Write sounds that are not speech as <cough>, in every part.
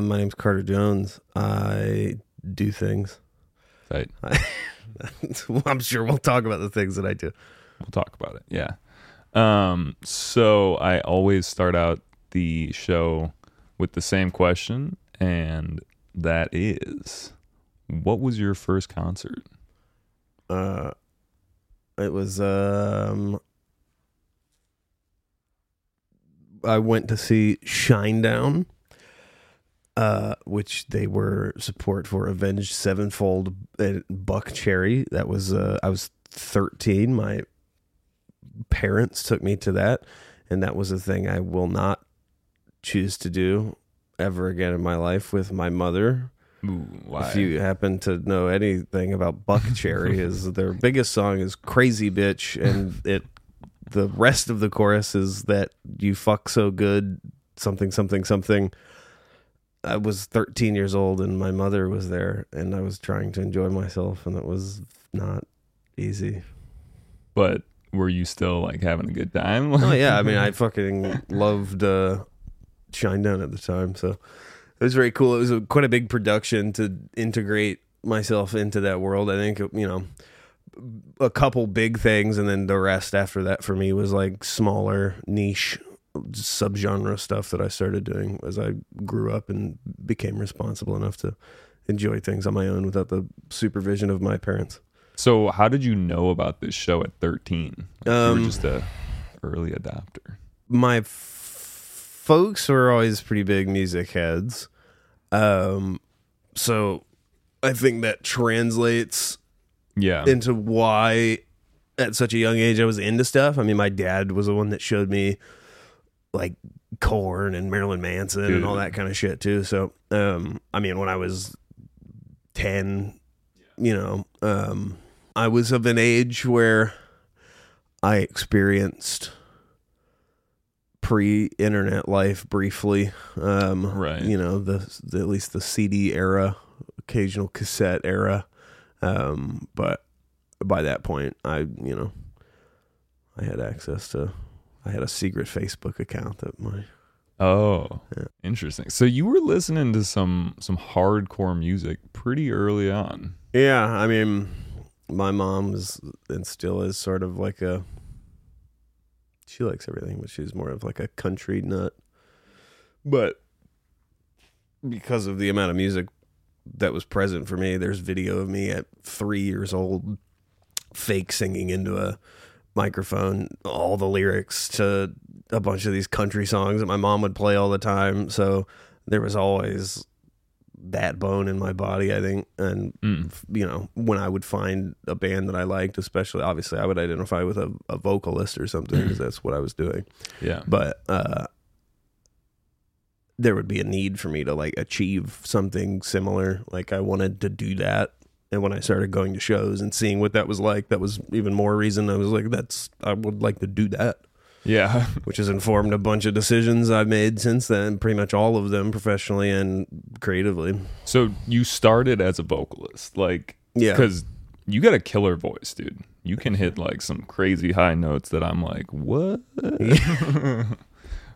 Uh, my name's Carter Jones. I do things. Right. <laughs> I'm sure we'll talk about the things that I do. We'll talk about it. Yeah. Um, so I always start out the show with the same question, and that is, what was your first concert? Uh, it was um, I went to see Shinedown, uh, which they were support for Avenged Sevenfold at Buckcherry. That was uh, I was thirteen. My parents took me to that, and that was a thing I will not choose to do ever again in my life with my mother. Ooh? If you happen to know anything about Buck Cherry, <laughs> is their biggest song is "Crazy Bitch," and it the rest of the chorus is that you fuck so good, something, something, something. I was 13 years old and my mother was there, and I was trying to enjoy myself, and it was not easy. but were you still like having a good time? Oh yeah, I mean, <laughs> I fucking loved uh, Shinedown at the time, so it was very cool. It was a, quite a big production to integrate myself into that world. I think you know a couple big things, and then the rest after that for me was like smaller niche subgenre stuff that I started doing as I grew up and became responsible enough to enjoy things on my own without the supervision of my parents. So how did you know about this show at 13? Like, you Um, were just a early adopter. my f- folks were always pretty big music heads. Um, so I think that translates Yeah. into why at such a young age I was into stuff. I mean, my dad was the one that showed me like Korn and Marilyn Manson and all that kind of shit too. So, um, I mean, when I was 10, you know, um, I was of an age where I experienced pre-internet life briefly. Um, Right. You know, the, the at least the CD era, occasional cassette era. Um, but by that point, I you know, I had access to. I had a secret Facebook account that my oh, Yeah. interesting. So you were listening to some some hardcore music pretty early on. yeah. I mean, my mom was and still is sort of like a. She likes everything, but she's more of like a country nut. But because of the amount of music that was present for me, there's video of me at three years old, fake singing into a microphone all the lyrics to a bunch of these country songs that my mom would play all the time. So there was always that bone in my body, I think. And, Mm. you know, when I would find a band that I liked, especially, obviously, I would identify with a, a vocalist or something because that's what I was doing. Yeah. But, uh, there would be a need for me to like achieve something similar. Like I wanted to do that. And when I started going to shows and seeing what that was like, that was even more reason I was like, that's, I would like to do that Yeah. <laughs> which has informed a bunch of decisions I've made since then, pretty much all of them professionally and creatively. So you started as a vocalist, like Yeah. because you got a killer voice, dude. You can hit like some crazy high notes that I'm like, what? <laughs>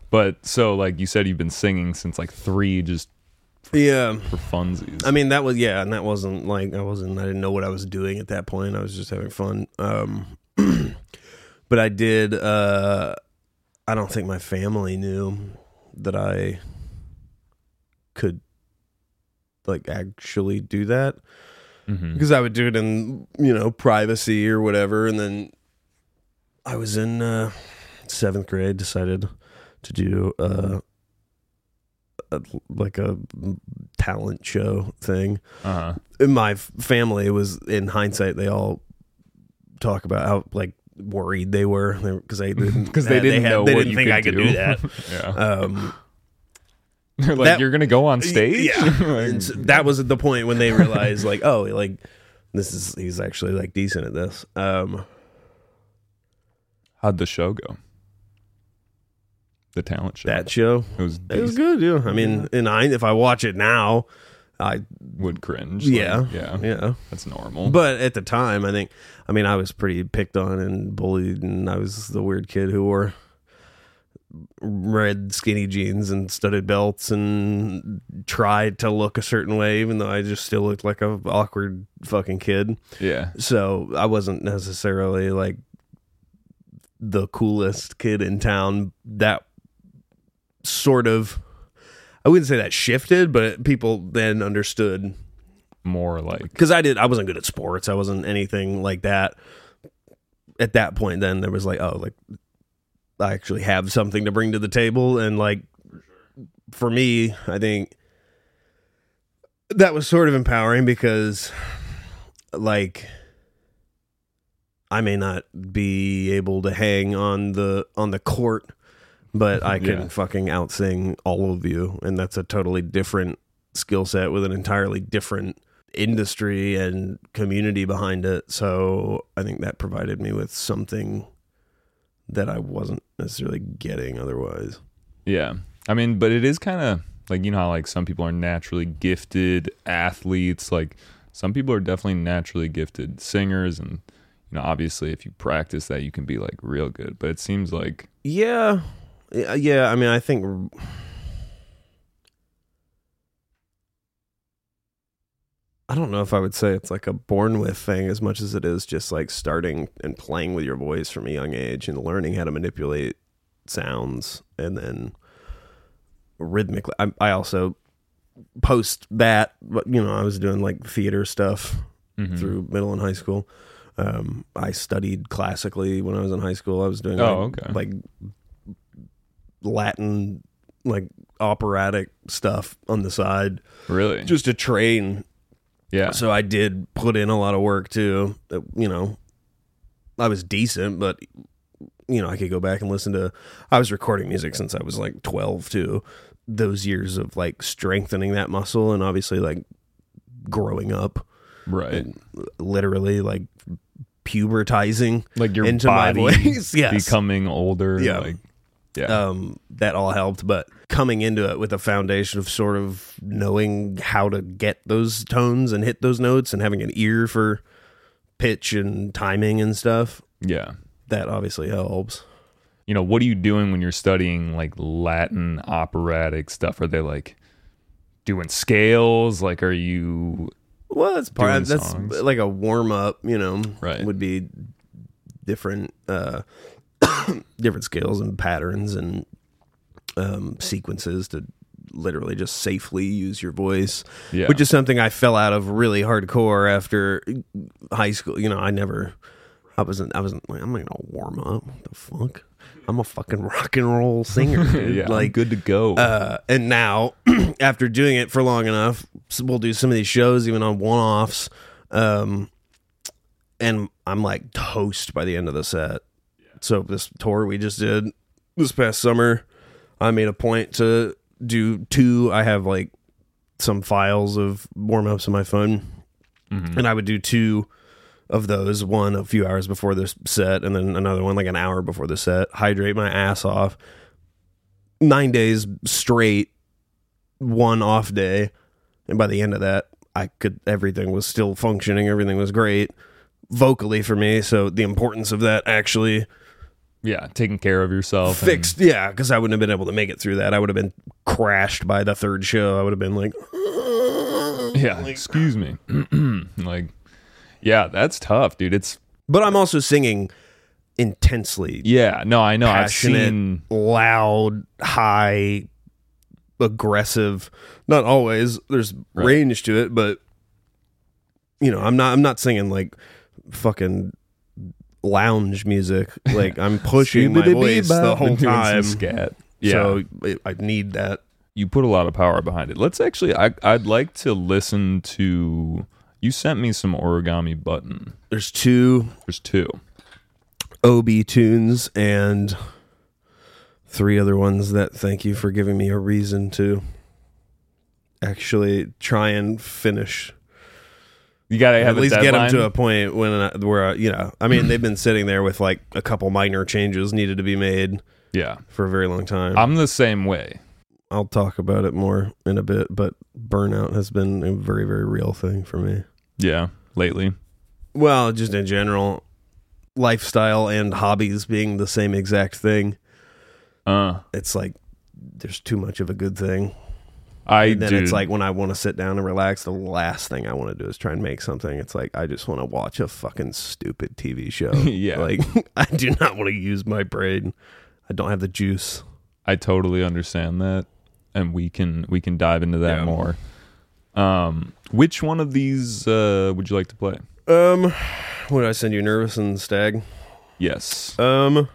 but so like you said, you've been singing since like three, just Yeah. for funsies. I mean, that was, yeah, and that wasn't like, I wasn't, I didn't know what I was doing at that point. I was just having fun. Um, <clears throat> but I did, uh, I don't think my family knew that I could like actually do that. Mhm. because I would do it in you know privacy or whatever, and then I was in uh, seventh grade, decided to do uh, a, like a talent show thing. Uh-huh. In my family was in hindsight, they all talk about how like worried they were because they didn't 'Cause they didn't <laughs> know they what didn't you think could I could do. do that. <laughs> Yeah. Um, <laughs> They're like, that- you're gonna go on stage? Yeah. Like, so that was the point when they realized, like, oh, like this is he's actually like decent at this. Um, how'd the show go? The talent show. that show, it was, it was good. Yeah, I mean, and I if I watch it now, I would cringe. like, yeah, yeah, yeah. That's normal. But at the time, I think, I mean, I was pretty picked on and bullied, and I was the weird kid who wore red skinny jeans and studded belts and tried to look a certain way, even though I just still looked like a awkward fucking kid. Yeah. So I wasn't necessarily like the coolest kid in town. That sort of, I wouldn't say that shifted, but people then understood More like because I did. I wasn't good at sports. I wasn't anything like that. At that point, then there was like, oh, like I actually have something to bring to the table, and like for me, I think that was sort of empowering because, like, I may not be able to hang on the on the court, but I can Yeah. fucking outsing all of you, and that's a totally different skill set with an entirely different industry and community behind it. So I think that provided me with something that I wasn't necessarily getting otherwise. Yeah. I mean, but it is kind of like, you know, how like some people are naturally gifted athletes. Like some people are definitely naturally gifted singers. And, you know, obviously if you practice that, you can be like real good. But it seems like, Yeah. Yeah, yeah, I mean, I think I don't know if I would say it's like a born with thing as much as it is just like starting and playing with your voice from a young age and learning how to manipulate sounds and then rhythmically. I, I also post that, but you know, I was doing like theater stuff Mhm. through middle and high school. Um, I studied classically when I was in high school. I was doing Oh, like, okay. like Latin, like operatic stuff on the side really? just to train. yeah. So I did put in a lot of work too. You know, I was decent, but you know, I could go back and listen to. I was recording music since I was like twelve too. Those years of like strengthening that muscle and obviously like growing up Right. and literally like pubertizing Like your into my body voice. <laughs> yes. becoming older. Yeah. Like, yeah. um, that all helped. But coming into it with a foundation of sort of knowing how to get those tones and hit those notes and having an ear for pitch and timing and stuff, yeah. that obviously helps. you know, what are you doing when you're studying like Latin operatic stuff? Are they like doing scales? Like, are you Well, that's part. Doing That's songs. like a warm up. You know, Right. Would be different, uh, <coughs> different scales and patterns and um, sequences to literally just safely use your voice. Yeah. which is something I fell out of really hardcore after high school. You know, I never, I wasn't, I wasn't like, I'm not gonna warm up. What the fuck? I'm a fucking rock and roll singer, <laughs> yeah, I'm like, good to go? uh, and now <clears throat> after doing it for long enough, we'll do some of these shows even on one offs. Um, and I'm like toast by the end of the set. So this tour we just did this past summer, I made a point to do two. I have like some files of warm ups on my phone, Mhm. and I would do two of those. One a few hours before the set, and then another one like an hour before the set. Hydrate my ass off. Nine days straight, one off day, and by the end of that, I could everything was still functioning. Everything was great vocally for me. So the importance of that actually yeah, taking care of yourself. and- fixed. Yeah, because I wouldn't have been able to make it through that. I would have been crashed by the third show. I would have been like, <laughs> yeah, excuse me. <clears throat> like, yeah, that's tough, dude. It's but I'm also singing intensely, yeah, no, I know. I've seen loud, high, aggressive. Not always. There's Right. range to it, but you know, I'm not. I'm not singing like fucking lounge music. Like I'm <laughs> pushing my voice the whole time. Scat. Yeah. So I need that. you put a lot of power behind it. Let's actually I I'd like to listen to you sent me some origami button. There's two There's two. OB tunes and three other ones that thank you for giving me a reason to actually try and finish. You gotta At have least a get them to a point when I, where I, you know. I mean, they've been sitting there with like a couple minor changes needed to be made yeah. for a very long time. I'm the same way. I'll talk about it more in a bit, but burnout has been a very very real thing for me. Yeah. Lately. Well, just in general, lifestyle and hobbies being the same exact thing. Uh, it's like there's too much of a good thing. I And then do. it's like when I want to sit down and relax, the last thing I want to do is try and make something. It's like I just want to watch a fucking stupid TV show. <laughs> Yeah. Like <laughs> I do not want to use my brain. I don't have the juice. I totally understand that, and we can we can dive into that Yeah. more. Um, which one of these uh, would you like to play? Um, did I send you? Nervous and Stag. Yes. Um,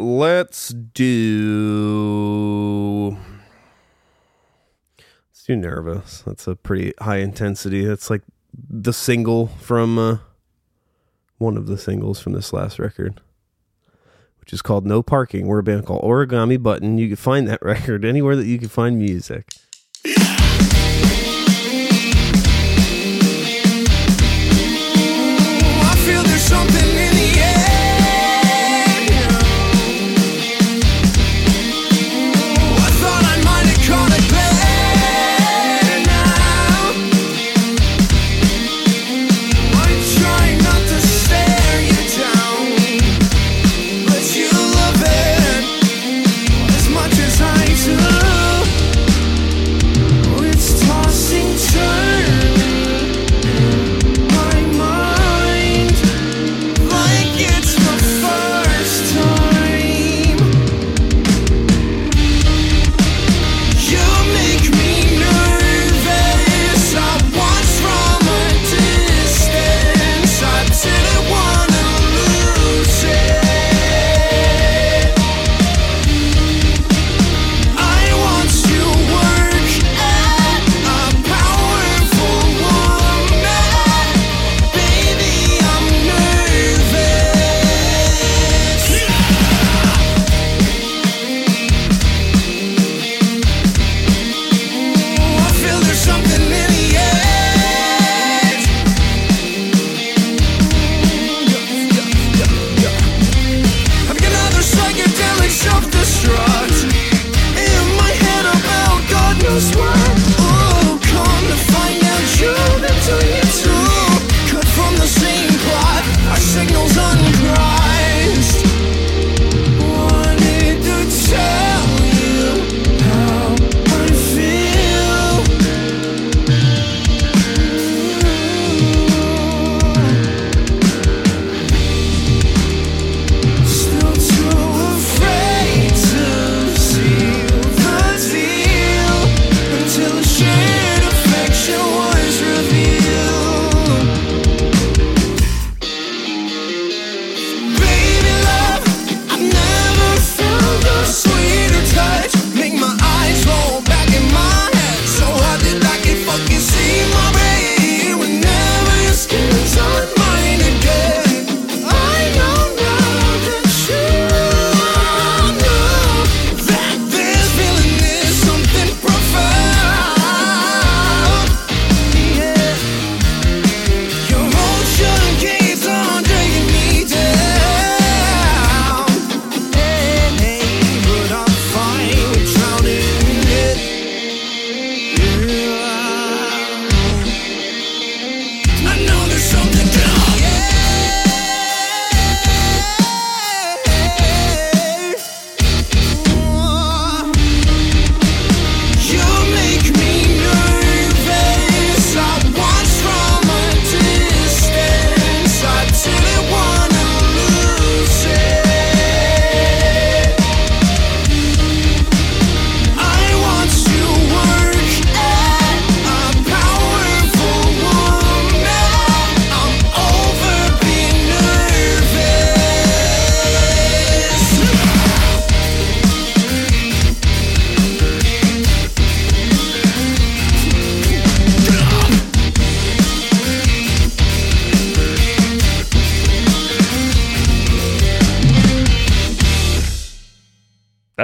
let's do. Let's do nervous. That's a pretty high intensity. That's like the single from uh, one of the singles from this last record, which is called "No Parking." We're a band called Origami Button. You can find that <laughs> record anywhere that you can find music. I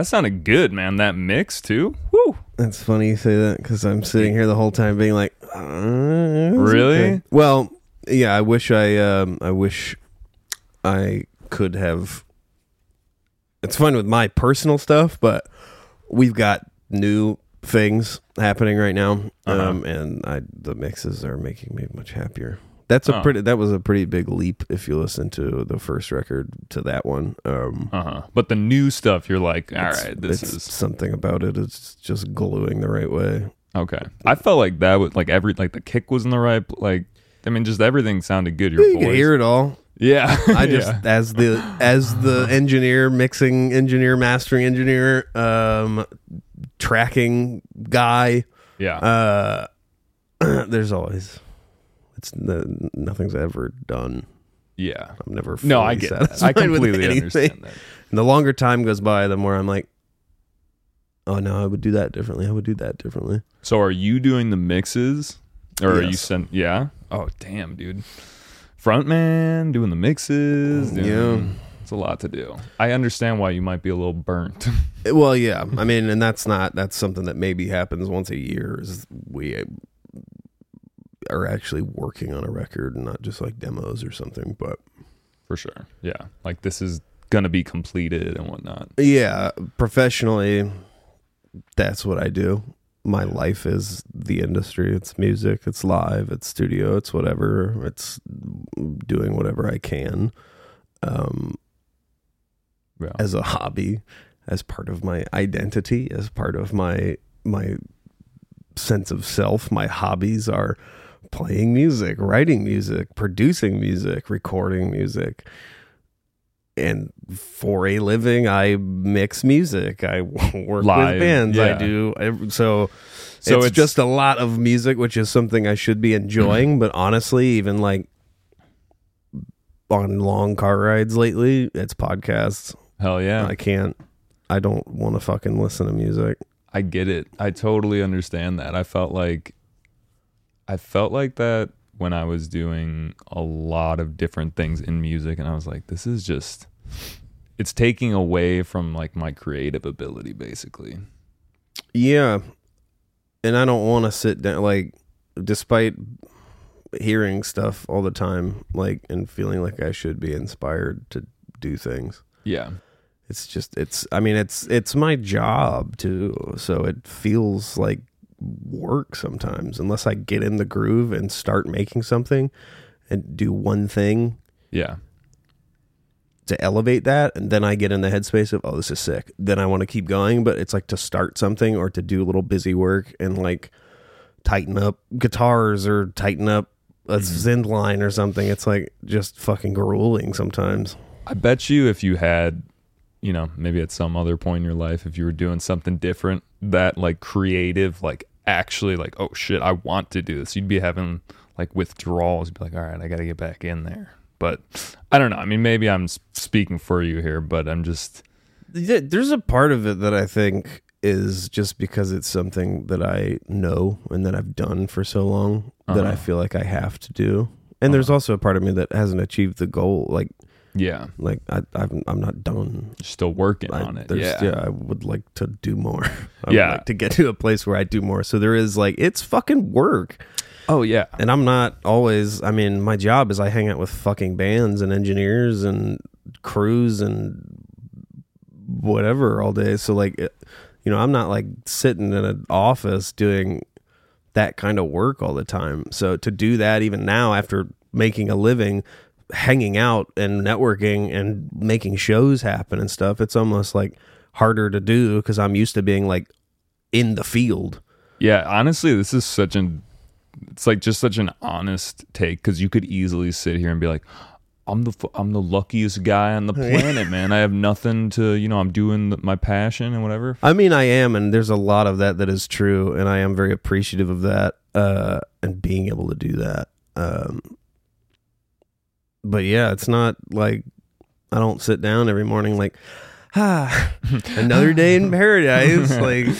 That sounded good, man. That mix too. Woo. That's funny you say that because I'm sitting here the whole time being like, uh, Really? okay. Well, yeah. I wish I, um, I wish I could have. It's fun with my personal stuff, but we've got new things happening right now, Uh-huh. um, and I the mixes are making me much happier. That's a Oh. pretty. That was a pretty big leap if you listen to the first record to that one. Um, Uh huh. But the new stuff, you're like, all right, this is something about it. It's just gluing the right way. okay. I felt like that was like every like the kick was in the right like. I mean, just everything sounded good. Your You voice, can hear it all. yeah. I <laughs> just yeah. as the as the <laughs> engineer, mixing engineer, mastering engineer, um, tracking guy. yeah. Uh, <clears throat> there's always it's n- nothing's ever done. yeah. I'm never No, I get that. I completely understand that. And the longer time goes by, the more I'm like, oh no, I would do that differently. I would do that differently. So, are you doing the mixes, or are you sent? Yeah. Oh, damn, dude. Frontman doing the mixes. Doing, Yeah. It's a lot to do. I understand why you might be a little burnt. Well, yeah. I mean, and that's not that's something that maybe happens once a year. Is we are actually working on a record and not just like demos or something. But For sure. Yeah. Like this is gonna be completed and whatnot. yeah, professionally, that's what I do. My life is the industry. It's music. It's live. It's studio. It's whatever. It's doing whatever I can. Um, Yeah. as a hobby, as part of my identity, as part of my my sense of self. My hobbies are playing music, writing music, producing music, recording music. And for a living, I mix music. I <laughs> work Live, with bands. I do so. So it's, it's- just a lot of music, which is something I should be enjoying. Mm-hmm. but honestly, even like on long car rides lately, it's podcasts. Hell yeah. I can't. I don't want to fucking listen to music. I get it. I totally understand that. I felt like I felt like that when I was doing a lot of different things in music and I was like this is just it's taking away from like my creative ability basically. Yeah, and I don't want to sit down. Like, despite hearing stuff all the time, like, and feeling like I should be inspired to do things. Yeah. It's just it's. I mean, it's it's my job too. So it feels like work sometimes, unless I get in the groove and start making something and do one thing Yeah. to elevate that and then I get in the headspace of oh this is sick. Then I want to keep going but it's like to start something or to do a little busy work and like tighten up guitars or tighten up a mm-hmm. synth line or something. It's like just fucking grueling sometimes. I bet you if you had, you know, maybe at some other point in your life, if you were doing something different, that like creative, like actually like, oh shit, I want to do this, you'd be having like withdrawals. You'd be like, all right, I got to get back in there. But I don't know. I mean, maybe I'm speaking for you here, but I'm just, there's a part of it that I think is just because it's something that I know and that I've done for so long that I Uh-huh. feel like I have to do and there's also a part of me that hasn't achieved the goal like yeah, like I, I'm, I'm not done still working I, on it. there's- Yeah. I would like to do more. <laughs> I Yeah. would like to get to a place where I do more. So there is like it's fucking work, Oh, yeah. and I'm not always. I mean, my job is I hang out with fucking bands and engineers and crews and whatever all day. So like, it, you know, I'm not like sitting in an office doing that kind of work all the time. So to do that even now after making a living hanging out and networking and making shows happen and stuff, it's almost like harder to do because I'm used to being like in the field. Yeah, honestly, this is such an it's like just such an honest take because you could easily sit here and be like, "I'm the I'm the luckiest guy on the <laughs> planet, man. I have nothing to you know. I'm doing my passion and whatever." I mean, I am, and there's a lot of that that is true, and I am very appreciative of that uh, and being able to do that. Um, but yeah, it's not like I don't sit down every morning like, ah, <laughs> another day in paradise. like, <laughs>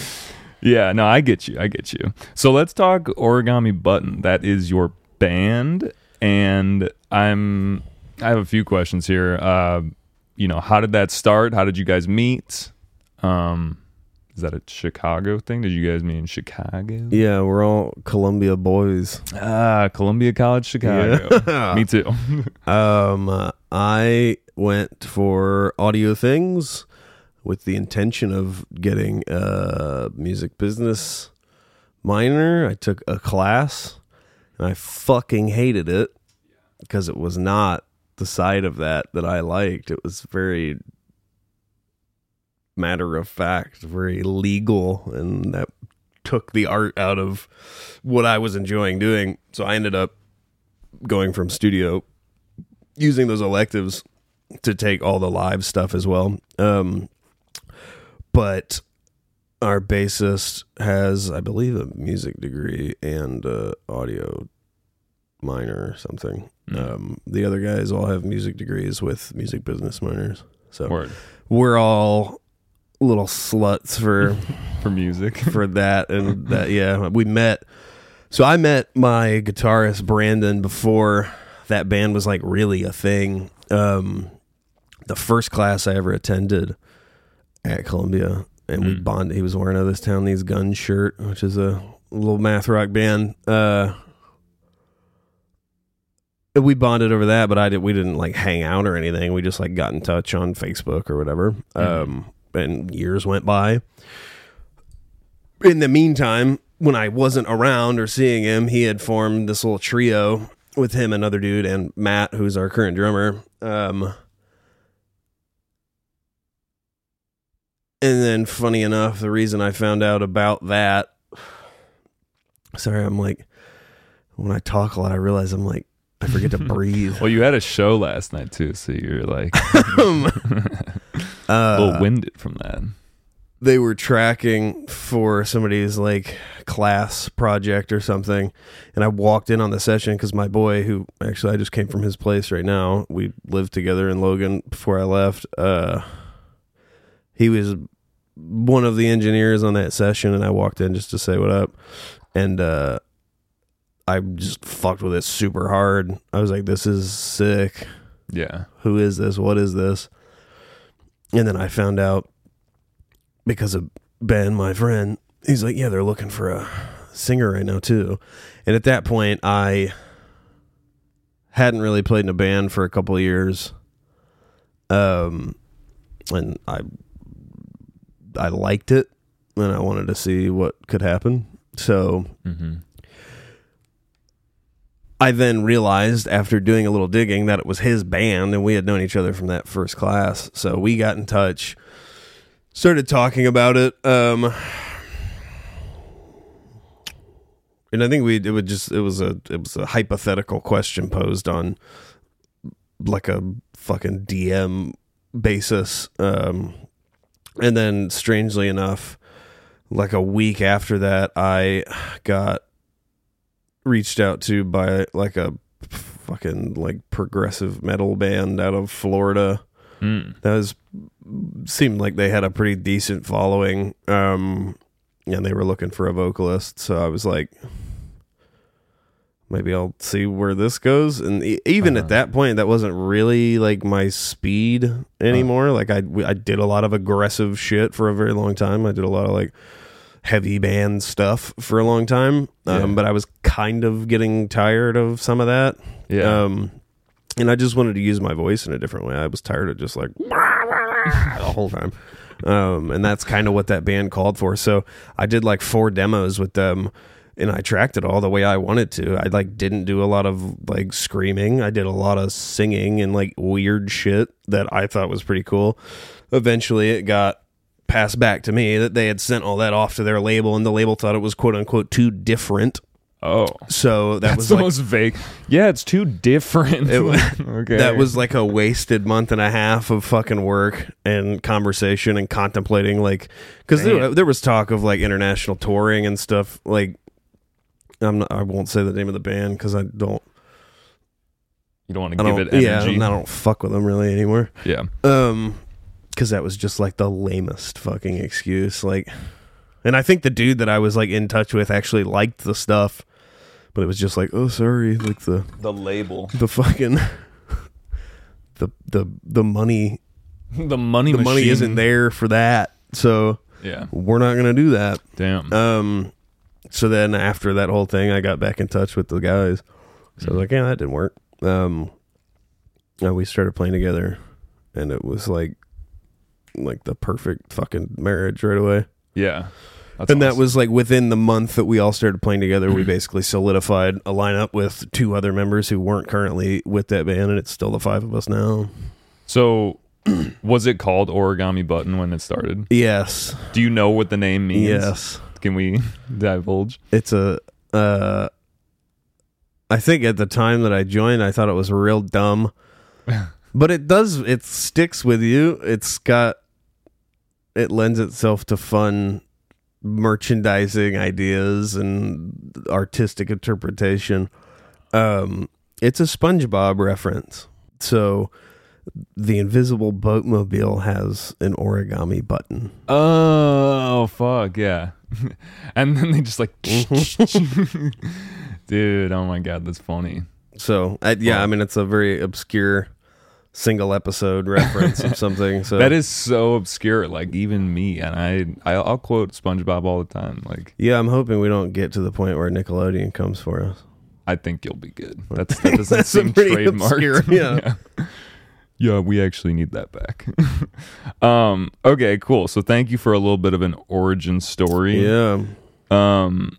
Yeah, no, I get you. I get you. So let's talk Origami Button. That is your band, and I'm. I have a few questions here. Uh, you know, how did that start? How did you guys meet? Um, is that a Chicago thing? Did you guys mean Chicago? yeah, we're all Columbia boys. Ah, Columbia College, Chicago. Yeah. Me too. <laughs> Um, uh, I went for audio things with the intention of getting a music business minor. I took a class and I fucking hated it. because it was not the side of that that I liked. It was very matter of fact, very legal, and that took the art out of what I was enjoying doing. So I ended up going from studio using those electives to take all the live stuff as well. Um, but our bassist has, I believe, a music degree and uh, audio minor or something. Mm. Um, the other guys all have music degrees with music business minors. So Word we're all little sluts for <laughs> for music. <laughs> for that and that yeah we met so i met my guitarist brandon before that band was like really a thing um the first class i ever attended at columbia and we Mm. bonded he was wearing a this town needs gun shirt which is a little math rock band uh we bonded over that but i did we didn't like hang out or anything we just like got in touch on facebook or whatever um and years went by in the meantime, when I wasn't around or seeing him, he had formed this little trio with him, another dude, and Matt, who's our current drummer. Um, and then, funny enough, the reason I found out about that. Sorry, I'm like, when I talk a lot, I realize I'm like, I forget to <laughs> breathe. well, you had a show last night too, so you're like <laughs> <laughs> Um, a uh, little winded from that. they were tracking for somebody's like class project or something and i walked in on the session because my boy who actually i just came from his place right now we lived together in logan before i left uh he was one of the engineers on that session and i walked in just to say what up and uh i just fucked with it super hard i was like this is sick Yeah. who is this? What is this? And then I found out because of Ben, my friend, he's like, yeah, they're looking for a singer right now too. And at that point, I hadn't really played in a band for a couple years. Um, and I, I liked it and I wanted to see what could happen. So hmm I then realized after doing a little digging that it was his band and we had known each other from that first class. So we got in touch, started talking about it. Um and I think we it would just it was a it was a hypothetical question posed on like a fucking DM basis. Um and then strangely enough, like a week after that I got reached out to by like a fucking like progressive metal band out of Florida. Mm. that was seemed like they had a pretty decent following um and they were looking for a vocalist. So I was like maybe I'll see where this goes. And even Uh-huh. at that point that wasn't really like my speed anymore. Like I I did a lot of aggressive shit for a very long time. I did a lot of like heavy band stuff for a long time um, Yeah. but I was kind of getting tired of some of that Yeah. um, and I just wanted to use my voice in a different way. I was tired of just like <laughs> the whole time. Um, and that's kind of what that band called for. So I did like four demos with them and I tracked it all the way I wanted to. I like didn't do a lot of like screaming. I did a lot of singing and like weird shit that I thought was pretty cool. Eventually it got passed back to me that they had sent all that off to their label and the label thought it was quote unquote too different. oh. So that That's was the like most vague. Yeah, it's too different. It <laughs> okay. That was like a wasted month and a half of fucking work and conversation and contemplating, like, because there, there was talk of like international touring and stuff. Like, I'm not, I won't say the name of the band because I don't, you don't want to give it yeah, energy. I don't fuck with them really anymore. yeah. Um, because that was just like the lamest fucking excuse. Like, and I think the dude that I was like in touch with actually liked the stuff, but it was just like, oh, sorry, like the The label. the fucking <laughs> the the the money <laughs> The money the money isn't there for that so Yeah. we're not gonna do that Damn. um so then after that whole thing i got back in touch with the guys so I was like yeah that didn't work um and we started playing together and it was like like the perfect fucking marriage right away yeah. That's and that was like within the month that we all started playing together, we basically solidified a lineup with two other members who weren't currently with that band, and it's still the five of us now. So, <clears throat> was it called Origami Button when it started? Yes, Do you know what the name means? yes, Can we <laughs> divulge? it's a. Uh, I think at the time that I joined, I thought it was real dumb, <laughs> but it does. It sticks with you. It's got. It lends itself to fun merchandising ideas and artistic interpretation. Um, it's a SpongeBob reference. So, the invisible boatmobile has an origami button. Oh fuck yeah! <laughs> and then they just like, <laughs> dude. Oh my god, that's funny. So I, yeah, I mean it's a very obscure single episode reference of <laughs> something. So That is so obscure. Like even me, and I, I I'll quote SpongeBob all the time. Like yeah, I'm hoping we don't get to the point where Nickelodeon comes for us. I think you'll be good. <laughs> That's that doesn't That's seem pretty trademarked. <laughs> yeah. yeah. Yeah, we actually need that back. um, okay, cool. So thank you for a little bit of an origin story. Yeah, Um,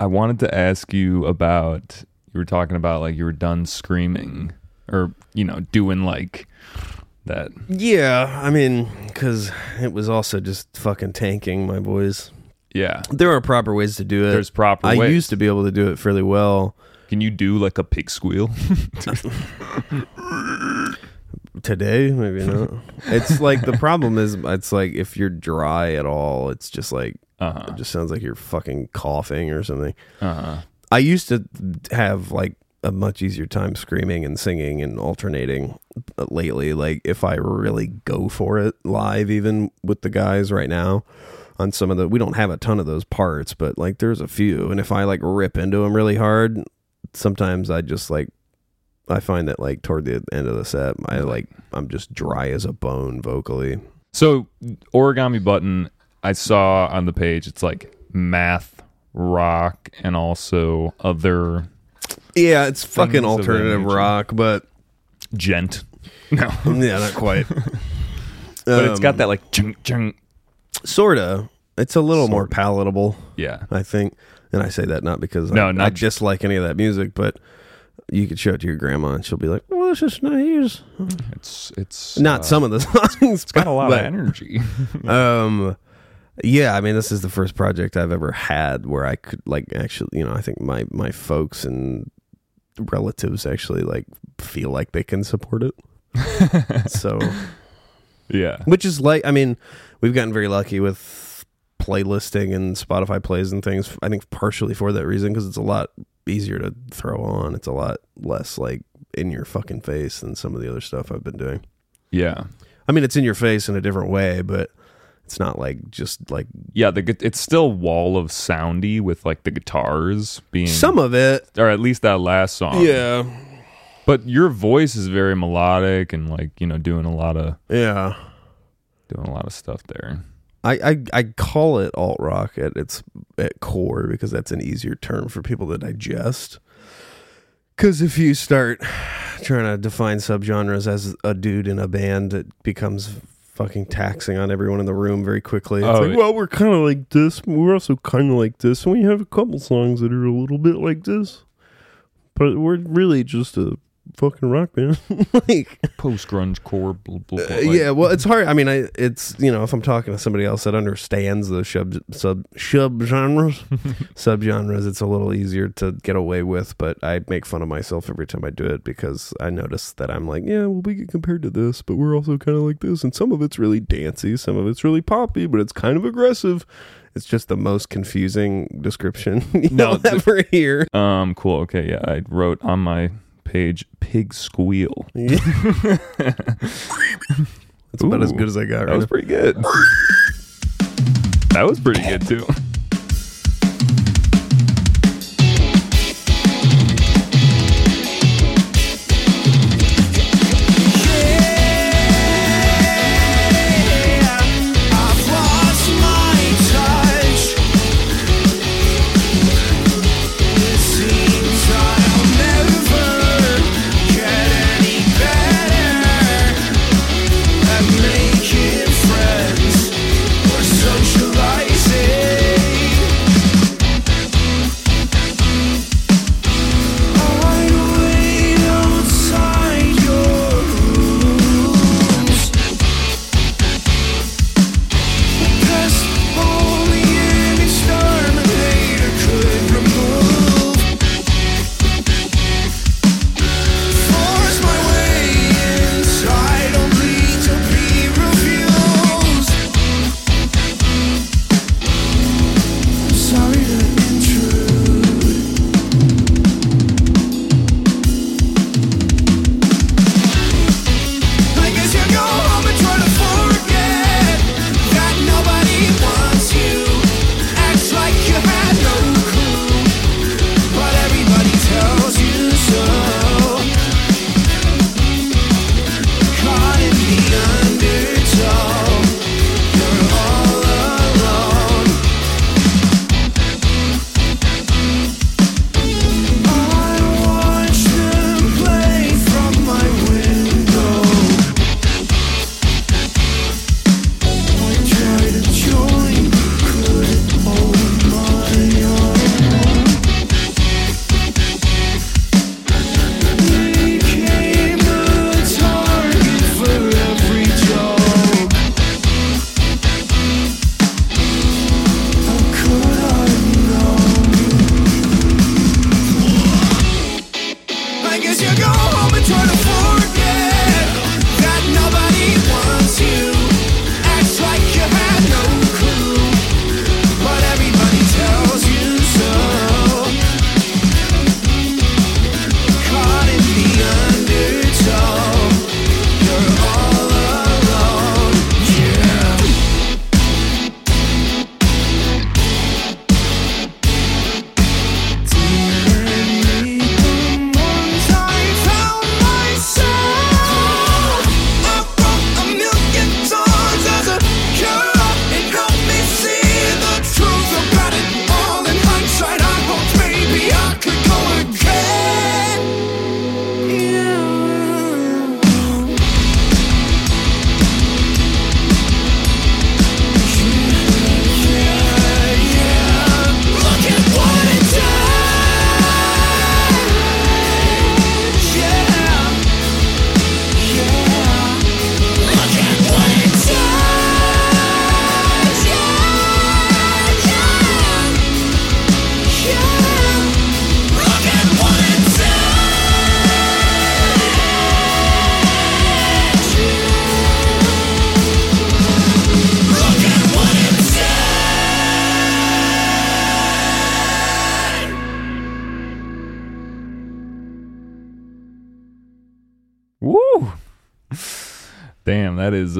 I wanted to ask you about you were talking about like you were done screaming or you know doing like that. yeah. I mean, because it was also just fucking tanking, my boys. Yeah, There are proper ways to do it. there's proper. I ways. used to be able to do it fairly well. Can you do like a pig squeal? <laughs> Today, maybe not. it's like the problem is, it's like if you're dry at all, it's just like Uh huh. it just sounds like you're fucking coughing or something. Uh huh. I used to have like a much easier time screaming and singing and alternating lately. Like if I really go for it live, even with the guys right now on some of the, we don't have a ton of those parts, but like there's a few. And if I like rip into them really hard, sometimes I just like, I find that like toward the end of the set, I like, I'm just dry as a bone vocally. So origami button, I saw on the page. It's like math, rock, and also other Yeah, it's fucking Things of that alternative nature. rock, but djent. No, <laughs> yeah, not quite. <laughs> but it's got Um, that like chung chung. Sorta. It's a little more Sorta. palatable, Yeah. I think. And I say that not because No, I, not I j- dislike any of that music, but you could show it to your grandma and she'll be like, "Well, this is nice." It's it's Not uh, some of the <laughs> songs. It's got a lot but, of energy. Um, yeah, I mean, this is the first project I've ever had where I could like actually, you know, I think my my folks and relatives actually like feel like they can support it. <laughs> so yeah. which is like i mean we've gotten very lucky with playlisting and spotify plays and things i think partially for that reason because it's a lot easier to throw on it's a lot less like in your fucking face than some of the other stuff i've been doing Yeah. i mean it's in your face in a different way but it's not like just like Yeah, the gu- it's still wall of soundy with like the guitars being some of it or at least that last song. yeah But your voice is very melodic and like, you know, doing a lot of yeah doing a lot of stuff there. I, I, I call it alt rock at its at core because that's an easier term for people to digest. Because if you start <sighs> trying to define subgenres as a dude in a band, it becomes fucking taxing on everyone in the room very quickly. It's Oh, like, it- well, we're kind of like this, but we're also kind of like this, and we have a couple songs that are a little bit like this, but we're really just a fucking rock band. <laughs> like, Post grunge core blah, blah, blah, uh, like- yeah, well, it's hard. I mean, I it's you know, if I'm talking to somebody else that understands the sub sub sub genres, <laughs> subgenres, it's a little easier to get away with. But I make fun of myself every time I do it because I notice that I'm like, yeah, well, we get compared to this, but we're also kind of like this, and some of it's really dancey, some of it's really poppy, but it's kind of aggressive. It's just the most confusing description <laughs> you'll No, ever hear. Um cool. Okay, yeah. I wrote on my page pig squeal. <laughs> That's about as good as I got That right was now. pretty good. <laughs> that was pretty good too.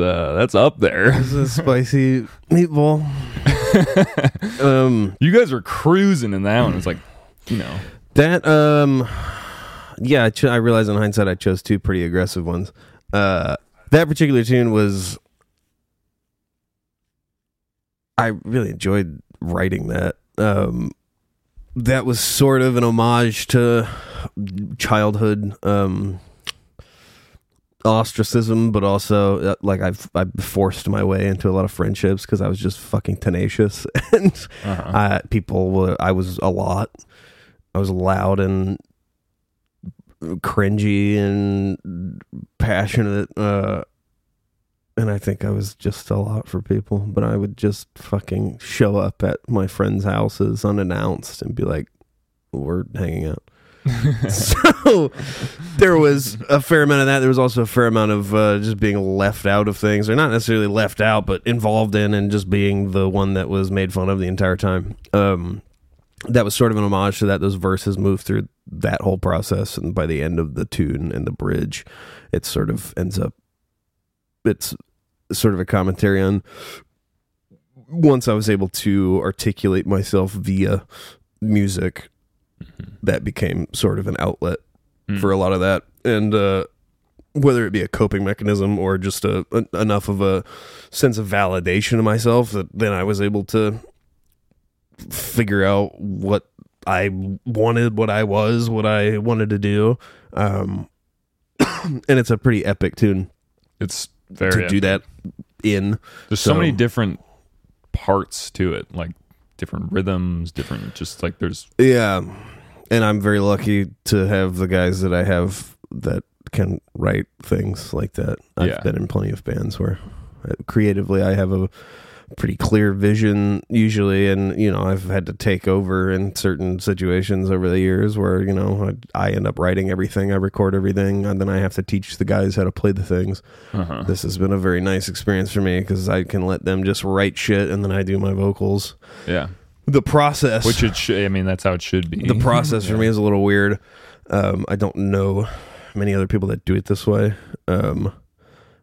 Uh that's up there. This is a spicy <laughs> meatball. um, You guys were cruising in that one. It's like, you know, that um, yeah, I, cho- I realize in hindsight I chose two pretty aggressive ones. Uh, that particular tune was. I really enjoyed writing that. Um, that was sort of an homage to childhood um, ostracism, but also uh, like I've I forced my way into a lot of friendships because I was just fucking tenacious, <laughs> and uh-huh. I, people were. I was a lot. I was loud and cringy and passionate. Uh, and I think I was just a lot for people. But I would just fucking show up at my friends' houses unannounced and be like, "We're hanging out." <laughs> so there was a fair amount of that. There was also a fair amount of uh, just being left out of things, or not necessarily left out, but involved in, and just being the one that was made fun of the entire time. Um, that was sort of an homage to that. Those verses move through that whole process, and by the end of the tune and the bridge, it sort of ends up. It's sort of a commentary on. Once I was able to articulate myself via music, that became sort of an outlet Mm. for a lot of that, and uh, whether it be a coping mechanism or just a, en- enough of a sense of validation of myself that then I was able to figure out what I wanted, what I was, what I wanted to do. Um, <coughs> and it's a pretty epic tune it's very to do that in. There's so, So- many different parts to it, like different rhythms, different just like there's Yeah. And I'm very lucky to have the guys that I have that can write things like that. I've Yeah. been in plenty of bands where uh, creatively I have a pretty clear vision usually and you know I've had to take over in certain situations over the years where you know I, I end up writing everything I record everything and then I have to teach the guys how to play the things uh-huh. this has been a very nice experience for me because I can let them just write shit and then I do my vocals yeah. The process Which it should I mean that's how it should be. the process for <laughs> me is a little weird. Um, I don't know many other people that do it this way, um,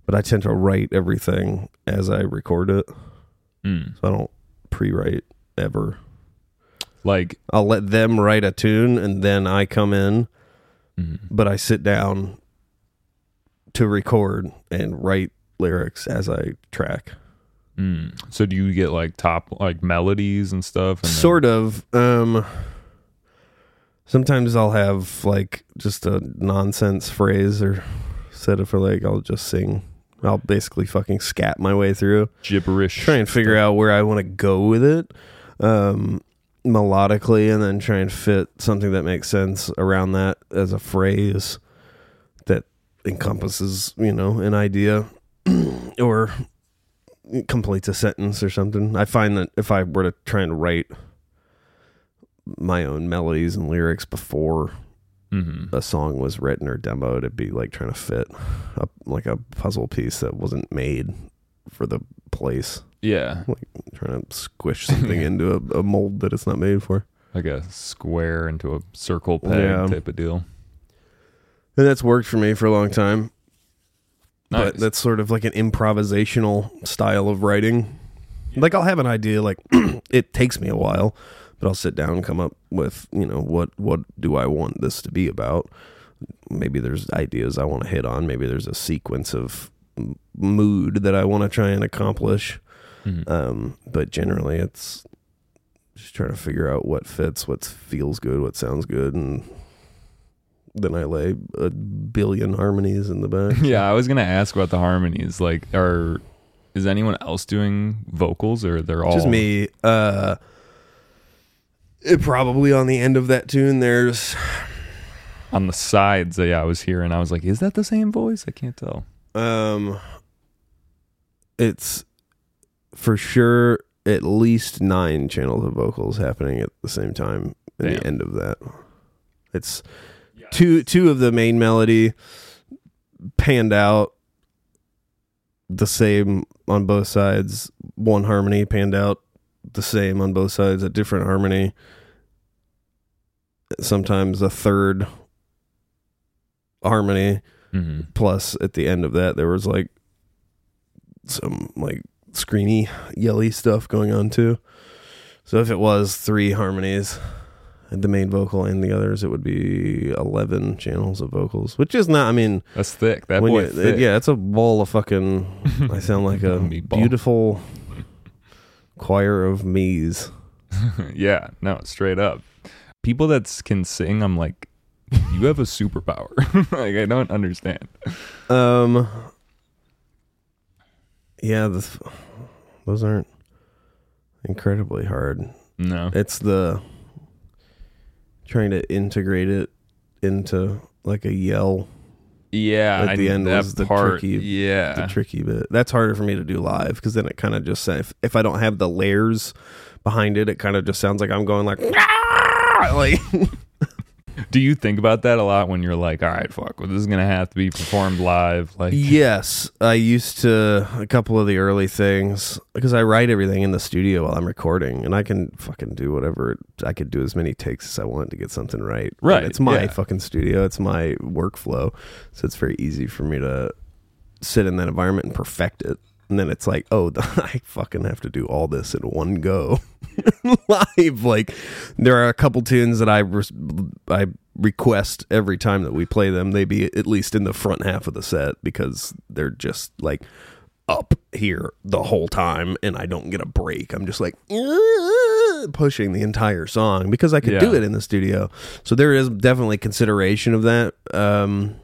but I tend to write everything as I record it, Mm. so I don't pre-write ever. Like I'll let them write a tune and then I come in, mhm. but I sit down to record and write lyrics as I track. Mm. So do you get like top like melodies and stuff? And then- sort of um sometimes i'll have like just a nonsense phrase or set it for like i'll just sing i'll basically fucking scat my way through gibberish. try and figure out where i want to go with it um melodically and then try and fit something that makes sense around that as a phrase that encompasses you know an idea <clears throat> or completes a sentence or something. I find that if I were to try and write my own melodies and lyrics before Mhm. a song was written or demoed, it'd be like trying to fit a, like a puzzle piece that wasn't made for the place. Yeah. Like trying to squish <laughs> something into a, a mold that it's not made for. Like a square into a circle peg Yeah. type of deal. And that's worked for me for a long time. Nice. But that's sort of like an improvisational style of writing. Like I'll have an idea, like <clears throat> it takes me a while, but I'll sit down and come up with, you know, what what do I want this to be about? Maybe there's ideas I want to hit on. Maybe there's a sequence of mood that I want to try and accomplish. Mhm. Um, but generally, it's just trying to figure out what fits, what feels good, what sounds good, and then I lay a billion harmonies in the back. <laughs> yeah, I was gonna ask about the harmonies. Like, are is anyone else doing vocals, or they're all just me. Uh, it probably on the end of that tune, there's on the sides? Yeah, I was here, and I was like, is that the same voice? I can't tell. um, it's for sure at least nine channels of vocals happening at the same time Damn. the end of that. It's two two of the main melody panned out the same on both sides. One harmony panned out the same on both sides, a different harmony. Sometimes a third harmony hmm Plus, at the end of that, there was like some like screamy, yelly stuff going on too. So if it was three harmonies, the main vocal and the others, it would be eleven channels of vocals, which is not. I mean, That's thick. That boy, you- thick. yeah, it's a ball of fucking. <laughs> I sound like a <laughs> beautiful choir of me's. <laughs> yeah, no, straight up. People that can sing, I'm like, you have a superpower. like I don't understand. Um. Yeah, the, those aren't incredibly hard. No. It's the trying to integrate it into like a yell. Yeah, At the need end was the part. tricky- Yeah, The tricky bit. That's harder for me to do live because then it kind of just if if I don't have the layers behind it, it kind of just sounds like I'm going like <laughs> like Do you think about that a lot when you're like, all right, fuck, well, this is gonna have to be performed live? Like, Yes, I used to a couple of the early things because I write everything in the studio while I'm recording, and I can fucking do whatever I could do as many takes as I want to get something right. And Right, it's my yeah. fucking studio. It's my workflow, so it's very easy for me to sit in that environment and perfect it. And then it's like, oh, <laughs> I fucking have to do all this in one go <laughs> live. Like, there are a couple tunes that I res- I request every time that we play them. They be at least in the front half of the set because they're just like up here the whole time, and I don't get a break. I'm just like pushing the entire song because I could do it in the studio. So there is definitely consideration of that. Um,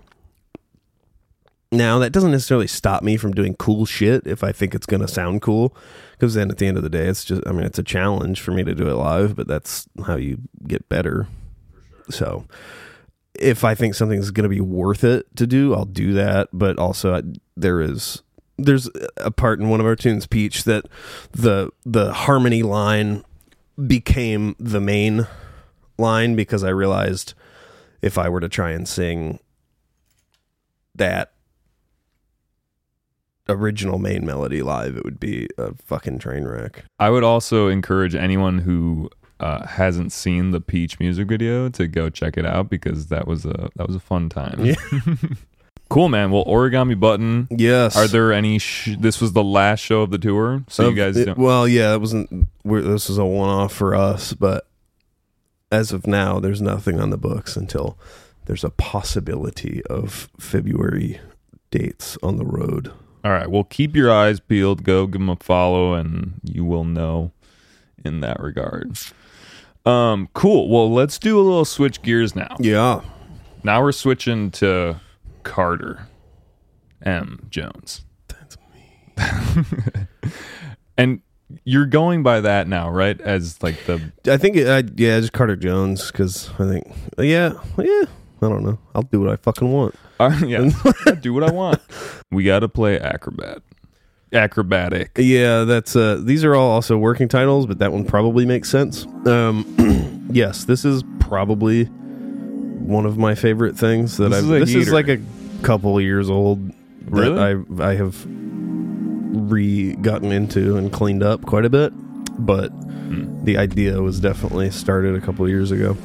now that doesn't necessarily stop me from doing cool shit if I think it's going to sound cool, because then at the end of the day, it's just I mean it's a challenge for me to do it live, but that's how you get better. So if I think something's going to be worth it to do, I'll do that. But also, I, there is there's a part in one of our tunes, Peach, that the the harmony line became the main line because I realized if I were to try and sing that original main melody live, it would be a fucking train wreck. I would also encourage anyone who uh, hasn't seen the Peach music video to go check it out because that was a that was a fun time. Yeah. <laughs> cool, man. Well, Origami Button. Yes. Are there any? Sh- this was the last show of the tour, so you guys it- don't. well, yeah, it wasn't. We're, this was a one-off for us, but as of now, there's nothing on the books until there's a possibility of February dates on the road. All right. Well, keep your eyes peeled. Go give them a follow, and you will know in that regard. Um, cool. Well, let's do a little switch gears now. Yeah, Now we're switching to Carter M. Jones. that's me. <laughs> And you're going by that now, right? As like the I think, I, yeah, just Carter Jones because I think, yeah, yeah. I don't know. I'll do what I fucking want. uh, <laughs> yeah, <laughs> do what I want. We got to play acrobat, acrobatic. Yeah, that's uh these are all also working titles, but that one probably makes sense. Um <clears throat> yes, this is probably one of my favorite things that I've this is like a couple years old that Really? I I have re gotten into and cleaned up quite a bit, but Hmm. the idea was definitely started a couple years ago.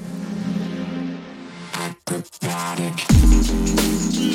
Robotic.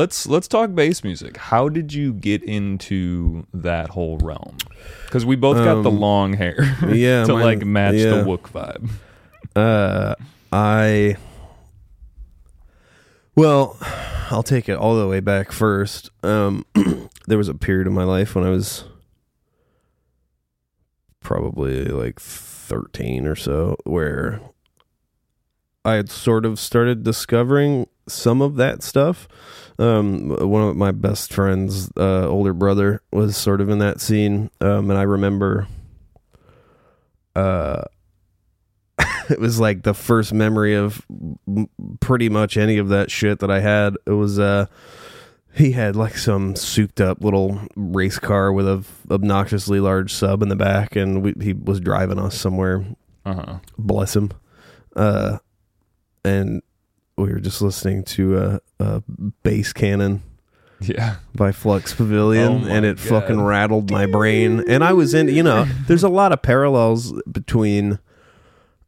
Let's let's talk bass music. How did you get into that whole realm? Because we both got the Um, long hair, <laughs> yeah, to mine- like match yeah. the Wook vibe. Uh, I. Well, I'll take it all the way back first. Um, <clears throat> there was a period of my life when I was probably like 13 or so where I had sort of started discovering some of that stuff. Um, one of my best friends, uh, older brother, was sort of in that scene, um, and I remember, uh, <laughs> it was like the first memory of m- pretty much any of that shit that I had. It was uh, he had like some souped up little race car with a obnoxiously large sub in the back, and we, he was driving us somewhere Uh huh. bless him. Uh, and we were just listening to a, a bass cannon Yeah. by Flux Pavilion, Oh and it God. fucking rattled my brain. And I was in, you know, there's a lot of parallels between,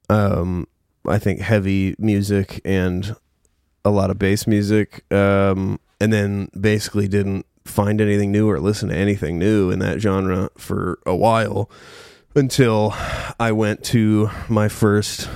um, I think heavy music and a lot of bass music. Um, and then basically didn't find anything new or listen to anything new in that genre for a while until I went to my first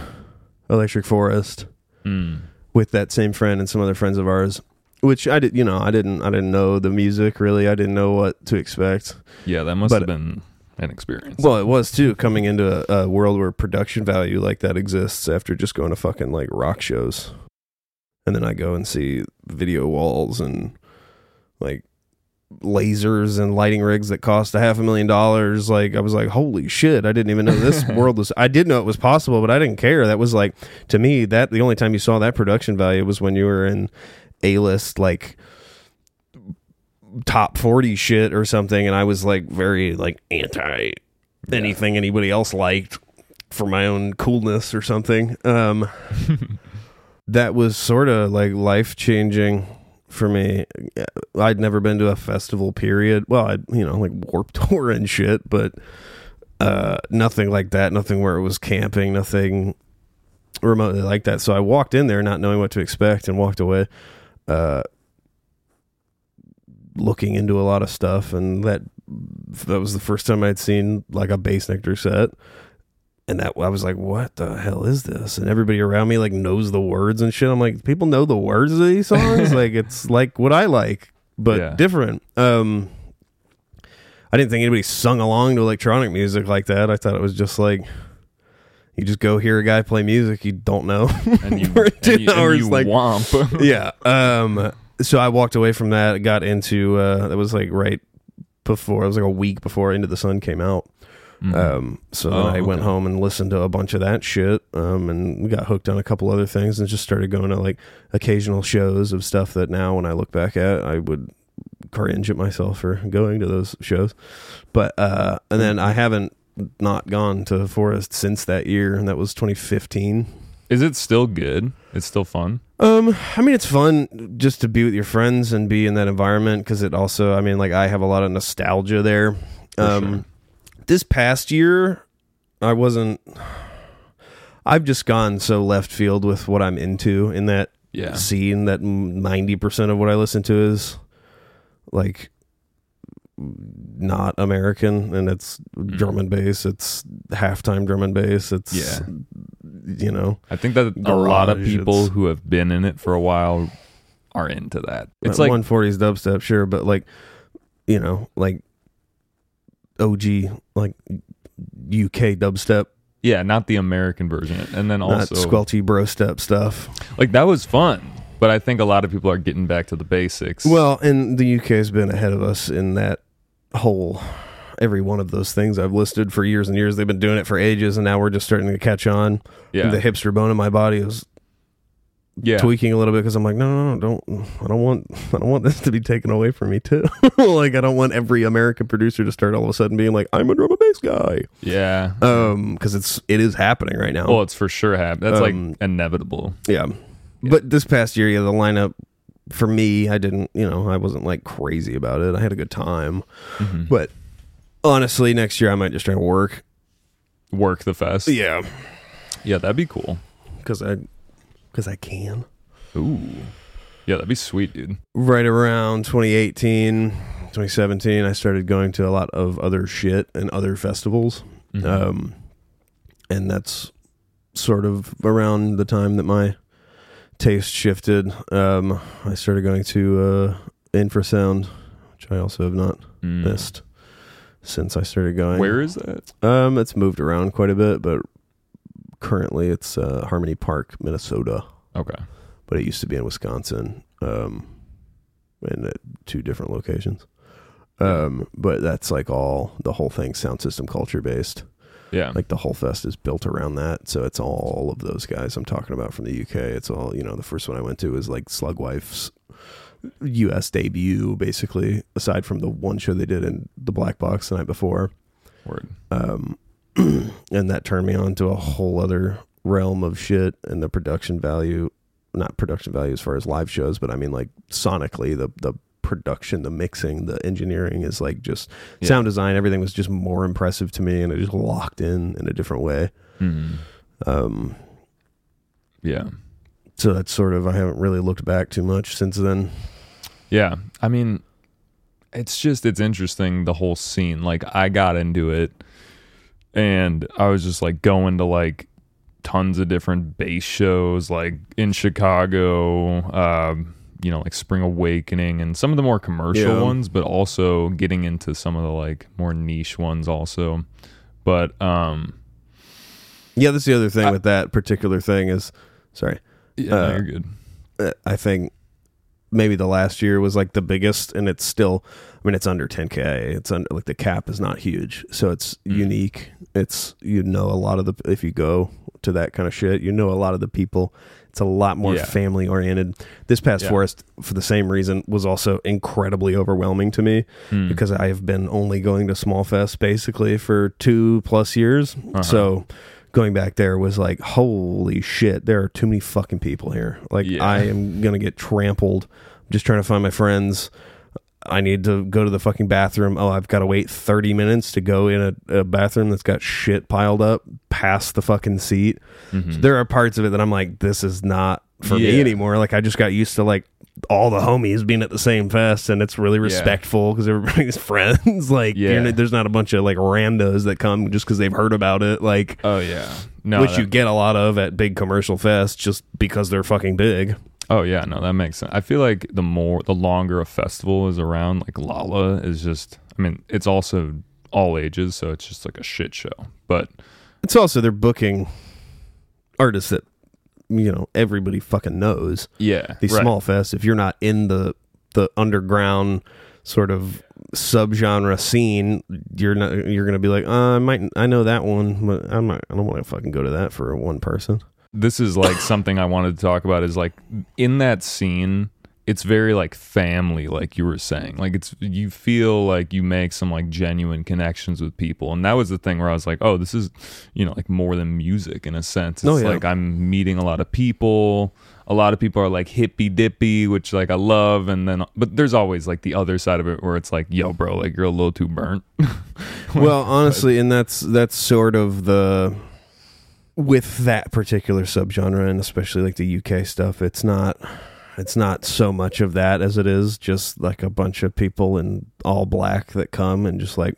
Electric Forest Mm. With that same friend and some other friends of ours which i did you know i didn't i didn't know the music really. I didn't know what to expect. Yeah, that must But- have been an experience. well it was too coming into a, a world where production value like that exists after just going to fucking like rock shows. And then i go and see video walls and like lasers and lighting rigs that cost a half a million dollars. Like i was like holy shit i didn't even know this <laughs> world was i did know it was possible but i didn't care. That was like to me that the only time you saw that production value was when you were in a list like top 40 shit or something and i was like very like anti anything anybody else liked for my own coolness or something. Um <laughs> that was sort of like life changing for me. I'd never been to a festival period. Well i you know like warp <laughs> tour and shit but uh nothing like that nothing where it was camping nothing remotely like that. So i walked in there not knowing what to expect and walked away uh looking into a lot of stuff. And that that was the first time I'd seen like a Bassnectar set and that I was like what the hell is this and everybody around me like knows the words and shit I'm like people know the words of these songs <laughs> like it's like what I like but Yeah. different um I didn't think anybody sung along to electronic music like that I thought it was just like you just go hear a guy play music you don't know <laughs> and you, <laughs> for and two you, hours, you like- womp. yeah. Um. So I walked away from that. Got into uh. That was like right before. It was like a week before Into the Sun came out. Um, so then Oh, I went okay. home and listened to a bunch of that shit. Um, and got hooked on a couple other things and just started going to like occasional shows of stuff that now when I look back at, I would cringe at myself for going to those shows. But uh, and then I haven't not gone to Forest since that year, and that was 2015. Is it still good? It's still fun. Um, I mean, it's fun just to be with your friends and be in that environment because it also, I mean, like I have a lot of nostalgia there. For um, sure. This past year, I wasn't. I've just gone so left field with what I'm into in that Yeah. scene that ninety percent of what I listen to is like not American, and it's Mm. drum and bass. It's halftime drum and bass. It's Yeah. you know, I think that a lot of people who have been in it for a while are into that. It's It's like 140s dubstep, sure, but like, you know, like OG, like UK dubstep, yeah, not the American version. And then not also squelchy bro step stuff. like that was fun, but I think a lot of people are getting back to the basics. Well, and the UK has been ahead of us in that whole. Every one of those things I've listed for years and years. They've been doing it for ages, and now we're just starting to catch on. yeah, The hipster bone in my body is yeah, tweaking a little bit because I'm like, no, no, no, don't. I don't want. <laughs> I don't want this to be taken away from me too. <laughs> like, I don't want every American producer to start all of a sudden being like, I'm a drum and bass guy. yeah. um because it's it is happening right now well, it's for sure happening. That's Um, like inevitable. yeah. but this past year yeah the lineup for me i didn't you know i wasn't like crazy about it i had a good time Mhm. but honestly next year i might just try to work Work the fest. yeah yeah, that'd be cool. because i because i can Ooh, yeah, that'd be sweet, dude. right around 2018 2017 i started going to a lot of other shit and other festivals Mhm. um and that's sort of around the time that my taste shifted um i started going to uh infrasound which i also have not Mm. missed since i started going Where is that? um it's moved around quite a bit but currently it's uh harmony park minnesota Okay. but it used to be in wisconsin um in uh, two different locations um but that's like all the whole thing sound system culture based Yeah. like the whole fest is built around that so it's all of those guys i'm talking about from the uk it's all you know the first one i went to was like slugwife's us debut basically aside from the one show they did in the black box the night before Word. um <clears throat> and that turned me on to a whole other realm of shit and the production value not production value as far as live shows but i mean like sonically the the production the mixing the engineering is like just Yeah. sound design everything was just more impressive to me and it just locked in in a different way Mhm. um Yeah. so that's sort of i haven't really looked back too much since then Yeah. I mean, it's just, it's interesting, the whole scene. Like, I got into it and I was just like going to like tons of different bass shows, like in Chicago, um, you know, like Spring Awakening and some of the more commercial Yeah. ones, but also getting into some of the like more niche ones also. But, um, yeah that's the other thing I- with that particular thing is sorry yeah, no, Uh, you're good. uh, I think maybe the last year was like the biggest, and it's still. I mean, it's under 10k. It's under like the cap is not huge, so it's Mm. unique. It's you know a lot of the if you go to that kind of shit, you know a lot of the people. It's a lot more Yeah. family oriented. This past Yeah. forest, for the same reason, was also incredibly overwhelming to me Mm. because I have been only going to small fest basically for two plus years. Uh-huh. So going back there was like, holy shit, there are too many fucking people here. Like Yeah. I am gonna get trampled. I'm just trying to find my friends. I need to go to the fucking bathroom. Oh, I've got to wait 30 minutes to go in a, a bathroom that's got shit piled up past the fucking seat. Mhm. There are parts of it that I'm like, this is not for me anymore. Like I just got used to like all the homies being at the same fest, and it's really respectful because everybody's <laughs> friends. <laughs> like, Yeah. not- there's not a bunch of like randos that come just because they've heard about it. Like, Oh, yeah. No, which that- you get a lot of at big commercial fests just because they're fucking big. Oh yeah, no, that makes sense. I feel like the more the longer a festival is around, like Lolla is just I mean, it's also all ages, so it's just like a shit show. But It's also they're booking artists that you know everybody fucking knows. yeah, These right. small fests, if you're not in the the underground sort of subgenre scene, you're not you're gonna be like, uh, I might I know that one, but I'm not. I don't want to fucking go to that for one person. this is like <laughs> something I wanted to talk about is like in that scene, it's very like family, like you were saying. Like it's you feel like you make some like genuine connections with people. And that was the thing where I was like, oh, this is, you know, like more than music in a sense. It's Oh, yeah. like I'm meeting a lot of people. A lot of people are like hippy dippy, which like I love, and then but there's always like the other side of it where it's like, yo, bro, like you're a little too burnt. <laughs> well, honestly, and that's that's sort of the with that particular subgenre, and especially like the UK stuff. It's not it's not so much of that as it is just like a bunch of people in all black that come and just like.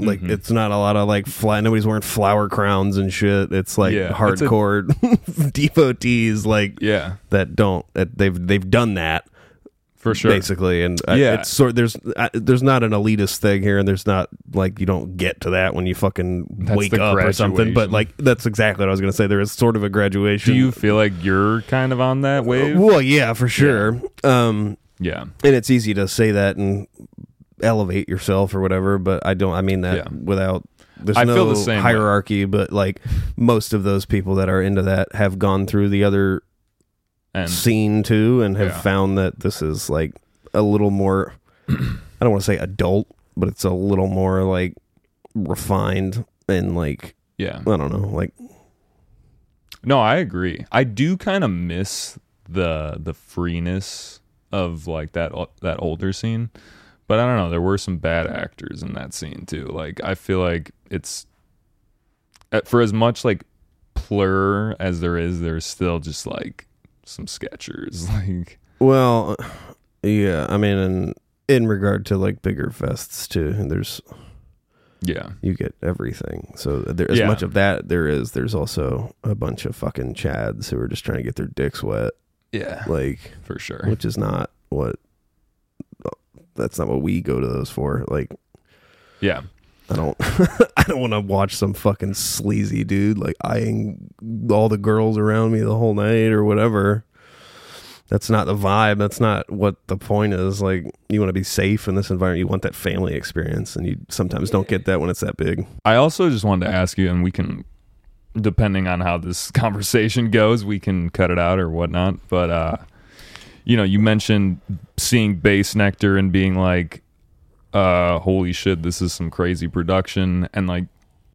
Like Mhm. it's not a lot of like flat. Nobody's wearing flower crowns and shit. It's like Yeah, it's a- hardcore <laughs> devotees like yeah, that don't that they've they've done that for sure. basically and I- Yeah. it's sort there's I, there's not an elitist thing here and there's not like you don't get to that when you fucking That's wake up or something but like that's exactly what I was gonna say there is sort of a graduation Do you feel like you're kind of on that wave? Uh, well yeah for sure um Yeah. and it's easy to say that and elevate yourself or whatever but I don't I mean that Yeah. without there's I no feel the same way. hierarchy but like most of those people that are into that have gone through the other And scene too and have Yeah. found that this is like a little more <clears throat> I don't want to say adult, but it's a little more like refined and like yeah. I don't know, like No, I agree. I do kind of miss the the freeness of like that that older scene. But I don't know, there were some bad actors in that scene too. Like I feel like it's uh, for as much like plur as there is, there's still just like some sketchers <laughs> like well yeah, I mean in in regard to like bigger fests too, there's yeah. you get everything. So there as Yeah. much of that there is, there's also a bunch of fucking chads who are just trying to get their dicks wet, Yeah. like For sure. which is not what that's not what we go to those for. Like Yeah. I don't <laughs> I don't want to watch some fucking sleazy dude like eyeing all the girls around me the whole night or whatever. That's not the vibe. That's not what the point is. Like you want to be safe in this environment. You want that family experience and you sometimes don't get that when it's that big. I also just wanted to ask you, and we can, depending on how this <laughs> conversation goes, we can cut it out or whatnot. But uh, you know, you mentioned seeing Bassnectar and being like, uh, "Holy shit, this is some crazy production!" And like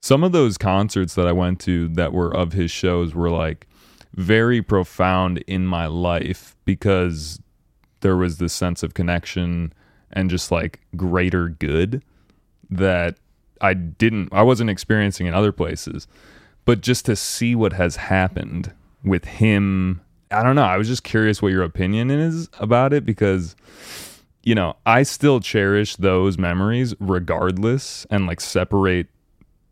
some of those concerts that I went to that were of his shows were like very profound in my life because there was this sense of connection and just like greater good that I didn't I wasn't experiencing in other places. But just to see what has happened with him, I don't know. I was just curious what your opinion is about it because you know, I still cherish those memories regardless and like separate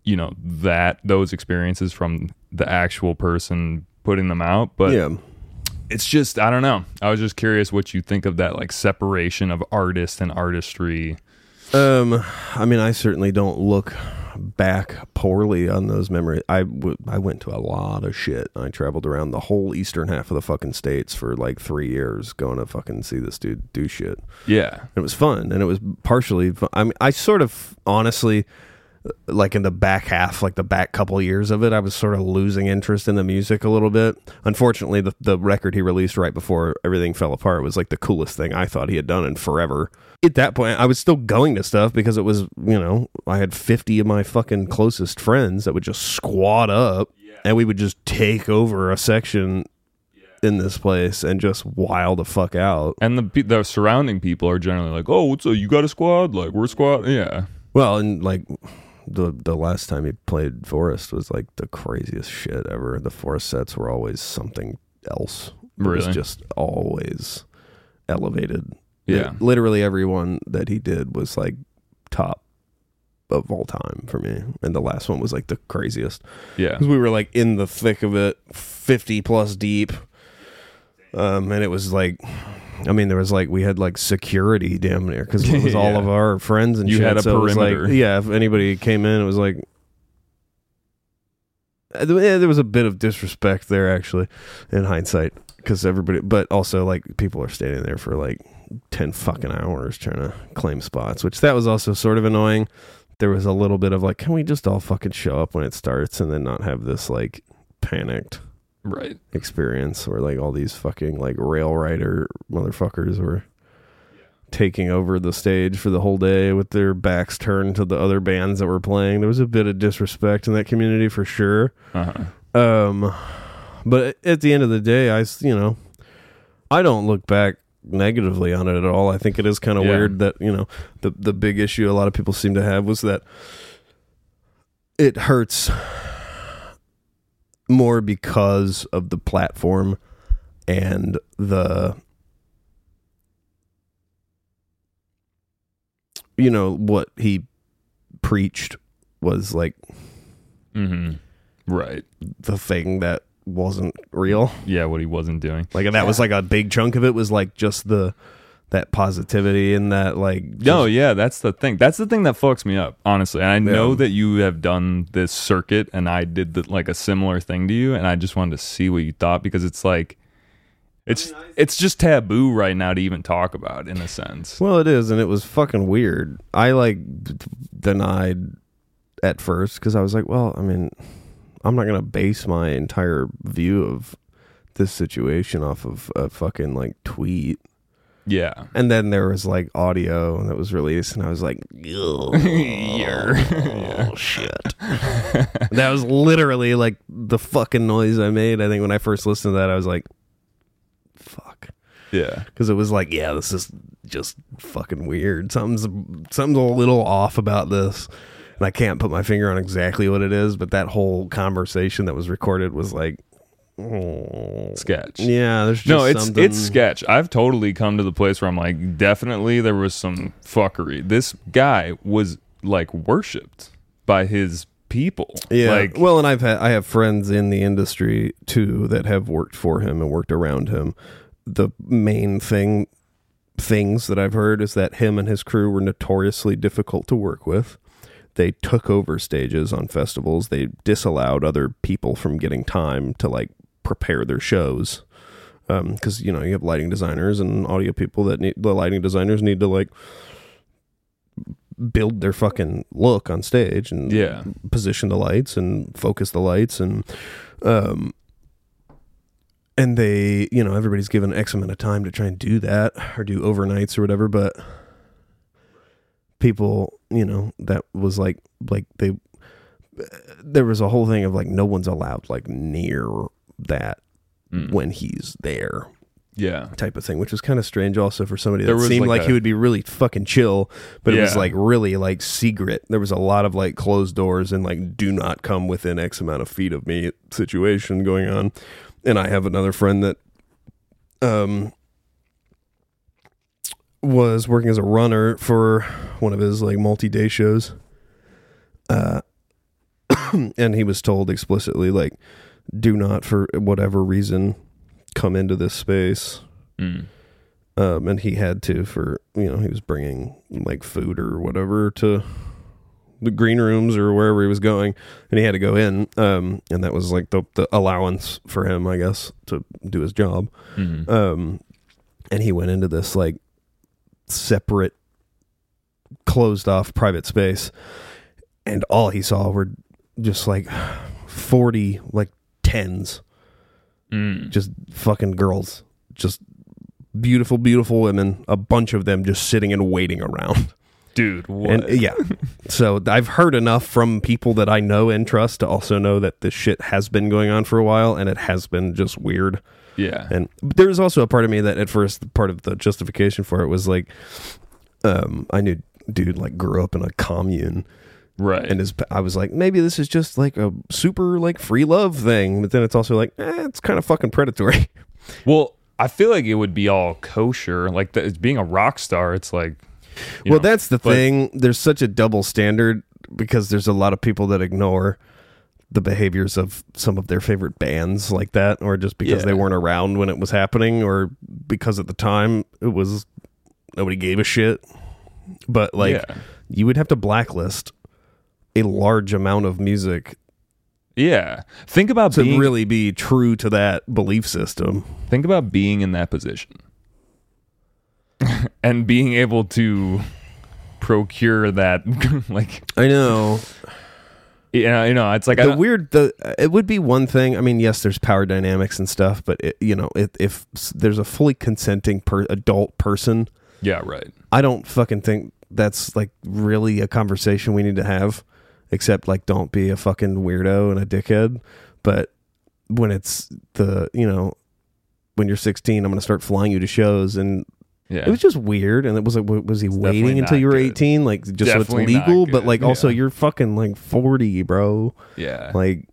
you know that those experiences from the actual person putting them out, but yeah. it's just I don't know. I was just curious what you think of that like separation of artist and artistry. Um I mean I certainly don't look back poorly on those memories. I w- I went to a lot of shit. I traveled around the whole eastern half of the fucking states for like 3 years going to fucking see this dude do shit. Yeah. it was fun and it was partially fu- i mean i sort of honestly like in the back half like the back couple years of it i was sort of losing interest in the music a little bit unfortunately the, the record he released right before everything fell apart was like the coolest thing i thought he had done in forever at that point i was still going to stuff because it was you know i had 50 of my fucking closest friends that would just squat up and we would just take over a section in this place and just wild the fuck out And the the surrounding people are generally like, "Oh, what's up? You got a squad? Like we're a squad." Yeah. Well, and like the the last time he played Forest was like the craziest shit ever. The Forest sets were always something else. It was Really? just always elevated. Yeah. Li- literally everyone that he did was like top of all time for me. And the last one was like the craziest Yeah. because we were like in the thick of it, fifty plus deep. Um, and it was like, I mean, there was like we had like security damn near because it was <laughs> all Yeah. of our friends and You shit. had a so it was like, perimeter. yeah, if anybody came in, it was like, Uh, yeah, there was a bit of disrespect there actually, in hindsight, because everybody, but also like people are standing there for like ten fucking hours trying to claim spots, which that was also sort of annoying. There was a little bit of like, can we just all fucking show up when it starts and then not have this like panicked Right. experience where like all these fucking like rail rider motherfuckers were taking over the stage for the whole day with their backs turned to the other bands that were playing. There was a bit of disrespect in that community for sure. Uh-huh. Um, but at the end of the day, I s- you know, I don't look back negatively on it at all. I think it is kind of Yeah. weird that you know the the big issue a lot of people seem to have was that it hurts more because of the platform and the you know what he preached was like hmm Right. the thing that wasn't real. Yeah, what he wasn't doing. Like that was like a big chunk of it was like just the that positivity and that like No, just- yeah, that's the thing. That's the thing that fucks me up, honestly. And I know that you have done this circuit, and I did the, like a similar thing to you, and I just wanted to see what you thought because it's like, it's it's just taboo right now to even talk about in a sense. Well, it is, and it was fucking weird. I like d- d- denied at first because I was like, well, I mean, I'm not gonna base my entire view of this situation off of a fucking like tweet. Yeah, And then there was like audio that was released, and I was like, <laughs> oh, <laughs> shit. that was literally like the fucking noise I made. I think when I first listened to that, I was like, fuck. yeah, Because it was like, yeah, this is just fucking weird. Something's something's a little off about this. And I can't put my finger on exactly what it is, but that whole conversation that was recorded was like. Sketch. Yeah, there's just No, it's something- it's sketch. I've totally come to the place where I'm like, definitely there was some fuckery. This guy was like worshipped by his people. Yeah. like well, and I've had I have friends in the industry too that have worked for him and worked around him. The main thing things that I've heard is that him and his crew were notoriously difficult to work with. They took over stages on festivals. They disallowed other people from getting time to like prepare their shows. Because you know you have lighting designers and audio people that need the lighting designers need to like build their fucking look on stage and Yeah. position the lights and focus the lights and um and they you know everybody's given x amount of time to try and do that or do overnights or whatever but people you know that was like like they there was a whole thing of like no one's allowed like near that Mm. when he's there yeah, type of thing, which was kind of strange also for somebody that seemed like like, a- he would be really fucking chill, but it was like really like secret. There was a lot of like closed doors and like do not come within X amount of feet of me situation going on. And I have another friend that um was working as a runner for one of his like multi-day shows. Uh <coughs> and he was told explicitly like do not for whatever reason come into this space Mm. um, and he had to for you know he was bringing like food or whatever to the green rooms or wherever he was going, and he had to go in, um, and that was like the the allowance for him, I guess, to do his job. Mhm. Um, and he went into this like separate, closed off private space, and all he saw were just like <sighs> forty like tens Mm. just fucking girls, just beautiful, beautiful women. A bunch of them just sitting and waiting around. dude. What? And yeah, <laughs> so I've heard enough from people that I know and trust to also know that this shit has been going on for a while, and it has been just weird. yeah, And there's also a part of me that at first part of the justification for it was like, um, I knew dude like grew up in a commune right. and his I was like maybe this is just like a super like free love thing, but then it's also like eh, it's kind of fucking predatory. <laughs> well, I feel like it would be all kosher. Like the, being a rock star, it's like. well, know, that's the but- thing. There's such a double standard because there's a lot of people that ignore the behaviors of some of their favorite bands like that, or just because Yeah. they weren't around when it was happening, or because at the time it was nobody gave a shit. But like, yeah. you would have to blacklist a large amount of music Yeah. Think about to being really be true to that belief system. think about being in that position. <laughs> and being able to procure that <laughs> like I know. yeah, you know, it's like the weird the it would be one thing i mean yes there's power dynamics and stuff but it, you know if, if there's a fully consenting per, adult person Yeah, right. i don't fucking think that's like really a conversation we need to have except like don't be a fucking weirdo and a dickhead but when it's the you know when you're 16 i'm gonna start flying you to shows and Yeah. it was just weird and it was like was he definitely waiting until you were good. 18 like just so it's legal but like also yeah. you're fucking like 40 bro yeah. like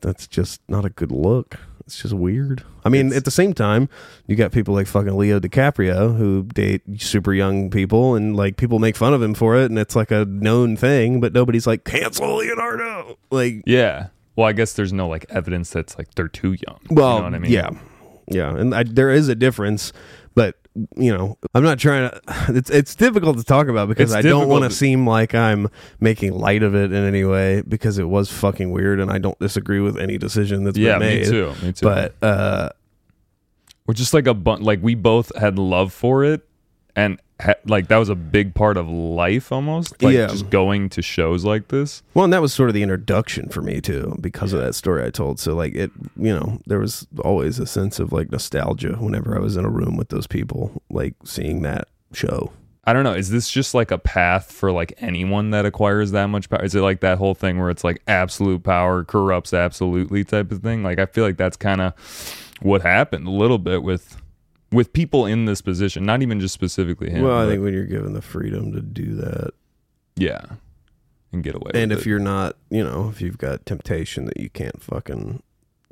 that's just not a good look. It's just weird. I mean, It's- at the same time, you got people like fucking Leo DiCaprio who date super young people, and like people make fun of him for it, and it's like a known thing. But nobody's like cancel Leonardo. Like, yeah. Well, I guess there's no like evidence that's like they're too young. well, you know what I mean? yeah, yeah, and I, there is a difference, but you know, I'm not trying to. <sighs> It's it's difficult to talk about because It's I don't want to difficult to- seem like I'm making light of it in any way because it was fucking weird, and I don't disagree with any decision that's Yeah, been me made. too. Me too. But uh, we're just like a bun- like we both had love for it and ha- like that was a big part of life almost like Yeah. just going to shows like this Well, and that was sort of the introduction for me too, because of that story I told. So, like, it, you know, there was always a sense of like nostalgia whenever I was in a room with those people, like seeing that show. i don't know is this just like a path for like anyone that acquires that much power is it like that whole thing where it's like absolute power corrupts absolutely type of thing like i feel like that's kind of what happened a little bit with with people in this position not even just specifically him well, I but- think when you're given the freedom to do that, yeah and get away and if it. you're not, you know, if you've got temptation that you can't fucking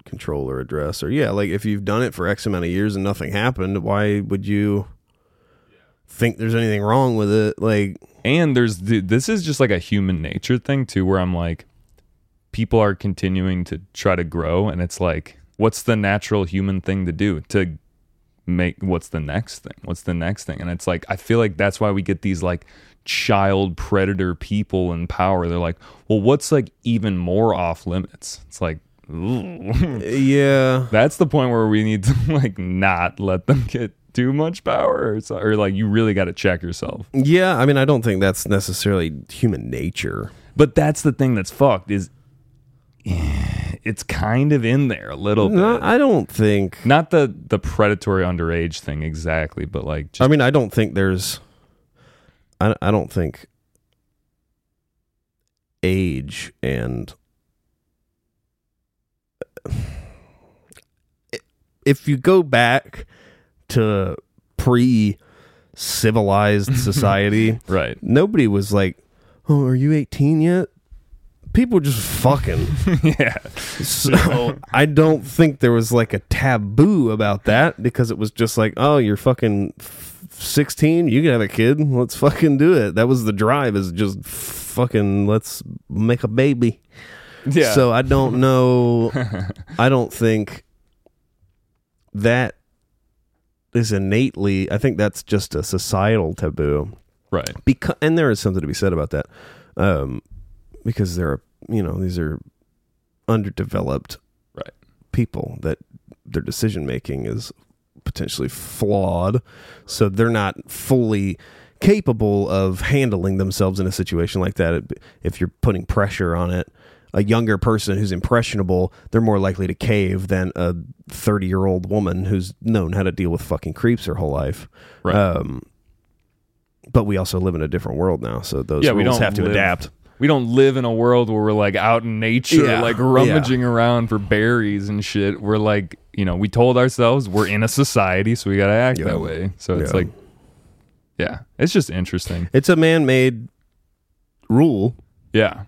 control or address, or yeah, like if you've done it for X amount of years and nothing happened, why would you think there's anything wrong with it? Like, And there's the, this is just like a human nature thing too, where I'm like, people are continuing to try to grow, and it's like, what's the natural human thing to do to make? What's the next thing? What's the next thing? And it's like, I feel like that's why we get these like child predator people in power. They're like, well, what's like even more off limits? It's like. <laughs> yeah, That's the point where we need to <laughs> like not let them get too much power, or, so- or like you really got to check yourself. yeah. I mean, I don't think that's necessarily human nature. But that's the thing that's fucked is Eh, it's kind of in there a little bit. No, I don't think. Not the the predatory underage thing exactly, but like just I mean, I don't think there's. I I don't think age and <sighs> if you go back to pre civilized <laughs> society, right. nobody was like, "Oh, are you 18 yet?" People were just fucking. <laughs> yeah. So I don't think there was like a taboo about that because it was just like, oh, you're fucking 16, you can have a kid, let's fucking do it. That was the drive is just fucking let's make a baby. Yeah. So I don't know. <laughs> I don't think that is innately. I think that's just a societal taboo right. because and there is something to be said about that um because there are you know these are underdeveloped Right. people that their decision making is potentially flawed so they're not fully capable of handling themselves in a situation like that if you're putting pressure on it a younger person who's impressionable they're more likely to cave than a 30 year old woman who's known how to deal with fucking creeps her whole life Right. um but we also live in a different world now, so those Yeah, we rules don't have to live- adapt. We don't live in a world where we're like out in nature, Yeah. like rummaging around for berries and shit. We're like, you know, we told ourselves we're in a society, so we got to act Yeah. that way. So it's Yeah. like, yeah, it's just interesting. It's a man-made rule. Yeah.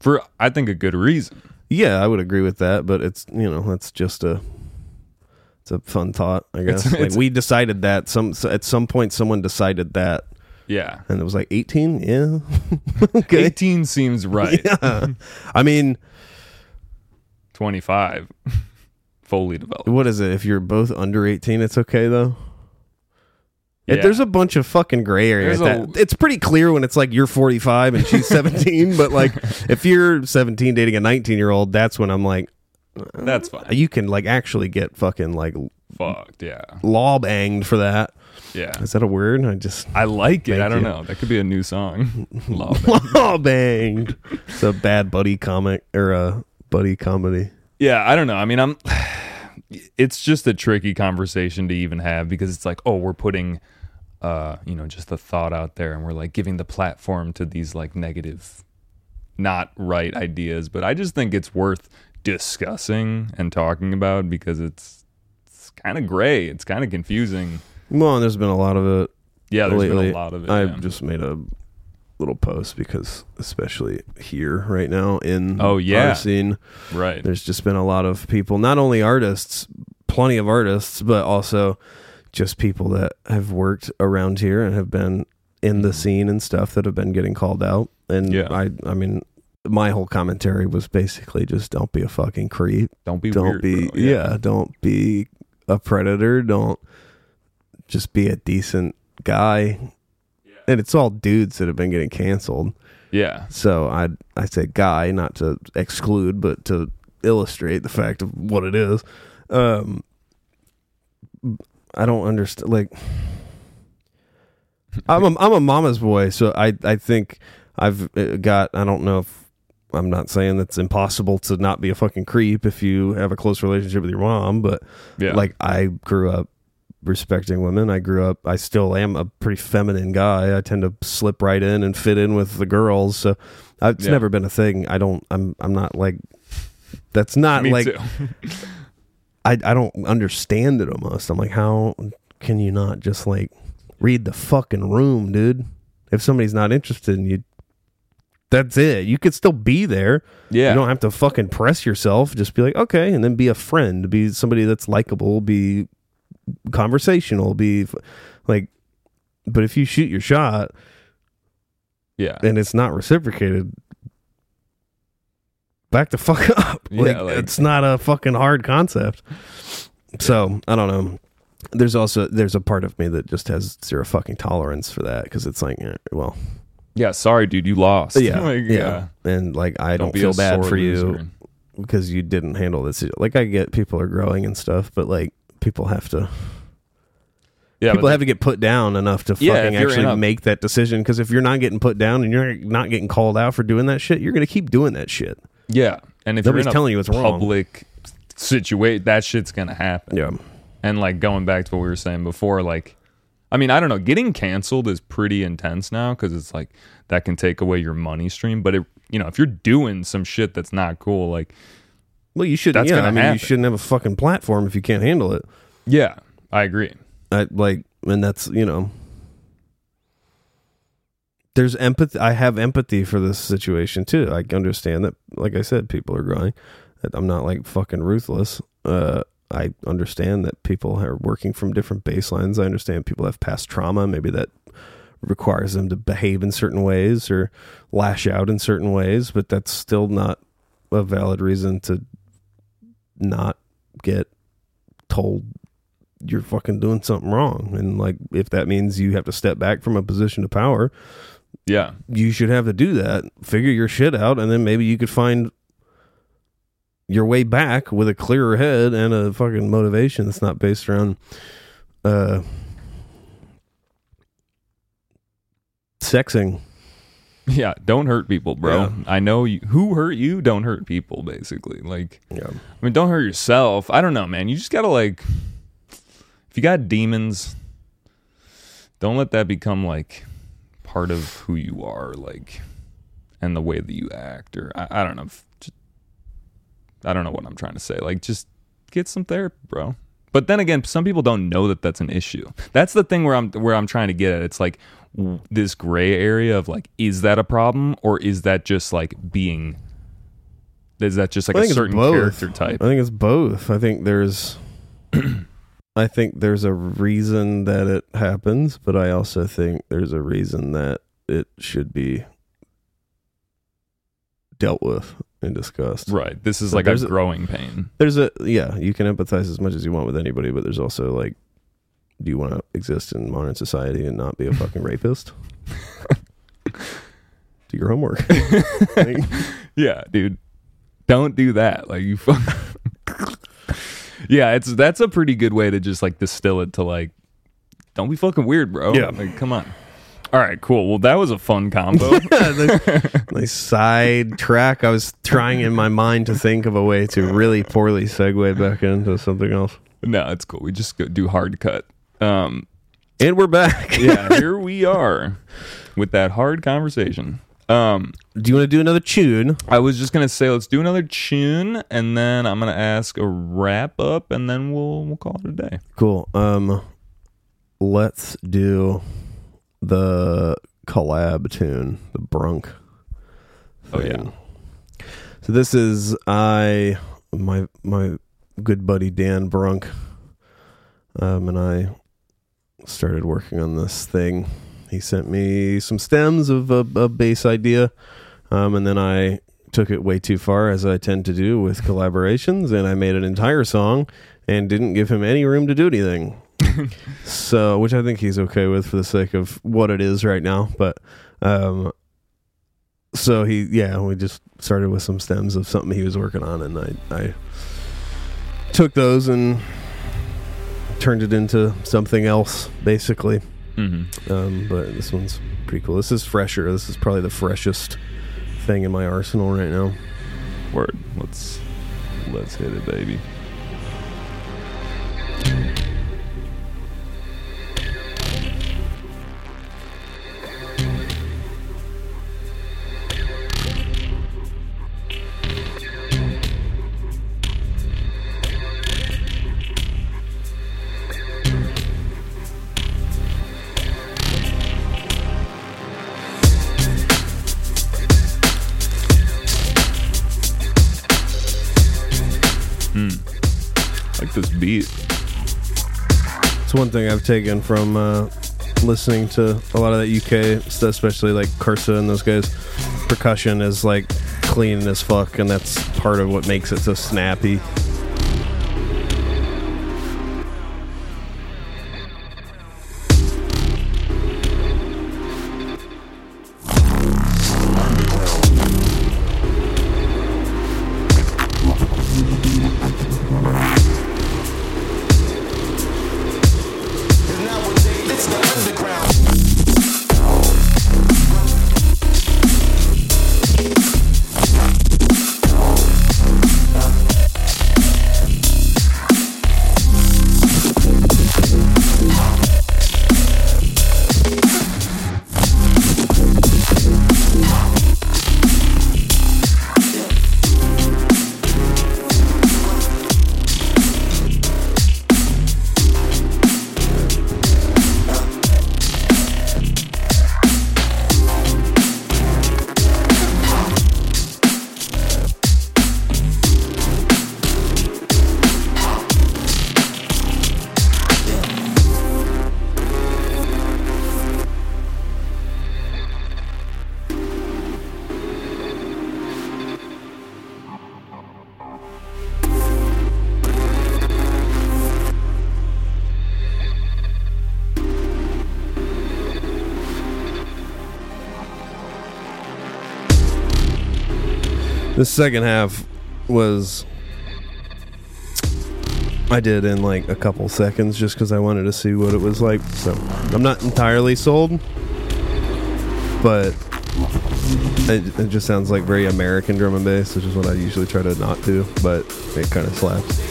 For, I think, a good reason. Yeah, I would agree with that, but it's you know that's just a it's a fun thought. I guess It's- <laughs> like it's- we decided that some at some point someone decided that, Yeah. and it was like eighteen. Yeah, <laughs> okay. 18 seems right. Yeah, <laughs> I mean, 25. <laughs> Fully developed. what is it? If you're both under eighteen, it's okay though. Yeah. there's a bunch of fucking gray area. There's a- it's pretty clear when it's like you're 45 and she's 17, but like if you're 17 dating a 19 year old, that's when I'm like, That's fine. you can like actually get fucking like Fucked. Yeah. law banged for that. Yeah. Is that a word? I just I like it. Thank I don't you. know. That could be a new song. <laughs> Love it. law banged. It's a bad buddy comic or a buddy comedy. Yeah, I don't know. I mean, I'm. <sighs> It's just a tricky conversation to even have because it's like, oh, we're putting, uh, you know, just the thought out there, and we're like giving the platform to these like negative, not right ideas. But I just think it's worth discussing and talking about because it's it's kind of gray. It's kind of confusing. Well, and there's been a lot of it Yeah, there's lately. been a lot of it. I yeah. just made a little post because, especially here right now in Oh, yeah. our scene, right. there's just been a lot of people, not only artists, plenty of artists, but also just people that have worked around here and have been in the scene and stuff that have been getting called out. And. Yeah. I, I mean, my whole commentary was basically just don't be a fucking creep. Don't be don't weird, be, bro. yeah, don't be a predator. Don't just be a decent guy. And it's all dudes that have been getting canceled. yeah, So I I say guy not to exclude, but to illustrate the fact of what it is. Um, I don't understand. Like, <laughs> I'm a, I'm a mama's boy, so I I think I've uh, got. I don't know if I'm not saying that's impossible to not be a fucking creep if you have a close relationship with your mom, but yeah. like I grew up respecting women. I grew up I still am a pretty feminine guy. I tend to slip right in and fit in with the girls. So it's Yeah. never been a thing. I don't I'm I'm not like that's not me like. <laughs> I I don't understand it almost. I'm like how can you not just like read the fucking room, dude? If somebody's not interested in you that's it. You could still be there. Yeah, You don't have to fucking press yourself. Just be like, okay, and then be a friend. Be somebody that's likable. Be conversational. Be f- like, but if you shoot your shot yeah. and it's not reciprocated, back the fuck <laughs> up. Yeah, like, like- it's not a fucking hard concept. So I don't know. There's also there's a part of me that just has zero fucking tolerance for that because it's like, eh, well, Yeah, sorry, dude, you lost. yeah, <laughs> Like, yeah, and like I don't, be feel bad sore for you. loser. because you didn't handle this. Like I get people are growing and stuff, but like people have to Yeah, people have to get put down enough to Yeah, fucking if you're in actually a- make that decision. Because if you're not getting put down and you're not getting called out for doing that shit, you're gonna keep doing that shit. yeah, and if Nobody's you're telling you it's wrong. public situation, that shit's gonna happen. Yeah, And like going back to what we were saying before, like, I mean, I don't know, getting canceled is pretty intense now because it's like that can take away your money stream. But it, you know, if you're doing some shit that's not cool, like, well, you shouldn't. That's Yeah, gonna I mean, happen. you shouldn't have a fucking platform if you can't handle it. yeah, I agree. I like, and that's you know, there's empathy. I have empathy for this situation too. I understand that, like I said, people are growing. I'm not like fucking ruthless. Uh, I understand that people are working from different baselines. I understand people have past trauma. Maybe that requires them to behave in certain ways or lash out in certain ways, but that's still not a valid reason to not get told you're fucking doing something wrong. And like, if that means you have to step back from a position of power, Yeah, you should have to do that. Figure your shit out, and then maybe you could find your way back with a clearer head and a fucking motivation that's not based around uh sexing. Yeah. Don't hurt people, bro. Yeah. I know you, who hurt you. Don't hurt people. Basically, like, Yeah. I mean, don't hurt yourself. I don't know, man. You just gotta like, if you got demons, don't let that become like part of who you are, like, and the way that you act. Or I, I don't know. Just- I don't know what I'm trying to say. Like, just get some therapy, bro. But then again, some people don't know that that's an issue. That's the thing where I'm where I'm trying to get at. It's like this gray area of like, is that a problem or is that just like being? Is that just like a certain character type? I think it's both. I think there's <clears throat> I think there's a reason that it happens, but I also think there's a reason that it should be dealt with and disgust. Right. This is So like a there's a- growing pain. There's a yeah, you can empathize as much as you want with anybody, but there's also like do you want to exist in modern society and not be a fucking rapist? <laughs> do your homework. Like, <laughs> Yeah, dude. Don't do that. Like you fuck. <laughs> yeah, it's that's a pretty good way to just like distill it to like don't be fucking weird, bro. Yeah. Like come on. All right, cool. Well, that was a fun combo. nice side track. I was trying in my mind to think of a way to really poorly segue back into something else. no, it's cool. We just go do hard cut. Um And we're back. <laughs> yeah, here we are with that hard conversation. Um Do you want to do another tune? I was just gonna say let's do another tune and then I'm gonna ask a wrap up and then we'll we'll call it a day. Cool. Um, let's do the collab tune, the Brunk. Oh, yeah. So this is I my my good buddy Dan Brunk, um, and I started working on this thing. He sent me some stems of a, a bass idea, um, and then I took it way too far, as I tend to do with collaborations, and I made an entire song and didn't give him any room to do anything. So, which I think he's okay with for the sake of what it is right now. But, um, so he, yeah, we just started with some stems of something he was working on, and I, I took those and turned it into something else, basically. Mm-hmm. Um, but this one's pretty cool. This is fresher. This is probably the freshest thing in my arsenal right now. Word. Let's let's hit it, baby. It's one thing I've taken from uh, listening to a lot of that UK especially like Kursa and those guys. Percussion is like clean as fuck, and that's part of what makes it so snappy. Second half was I did in like a couple seconds just because I wanted to see what it was like. So I'm not entirely sold, but it, it just sounds like very American drum and bass, which is what I usually try to not do. But it kind of slaps.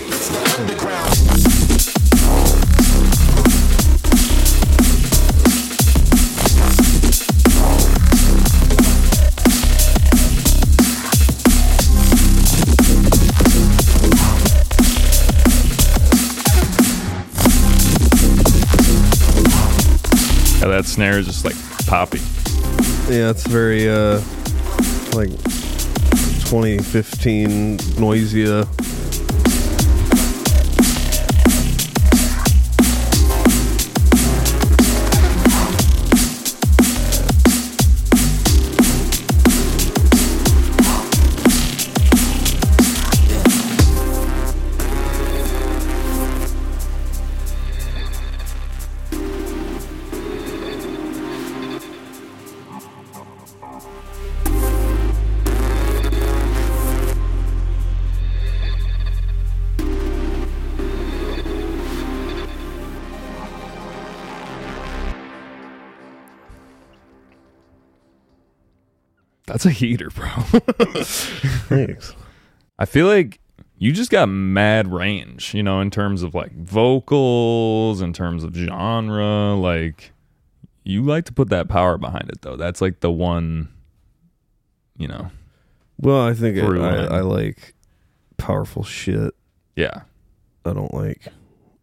That snare is just like poppy. Yeah, it's very uh like 2015 Noisia. That's a heater, bro. <laughs> Thanks. I feel like you just got mad range, you know, in terms of like vocals, in terms of genre. Like, you like to put that power behind it, though. That's like the one, you know, Well, I think it, I. I like powerful shit. yeah. I don't like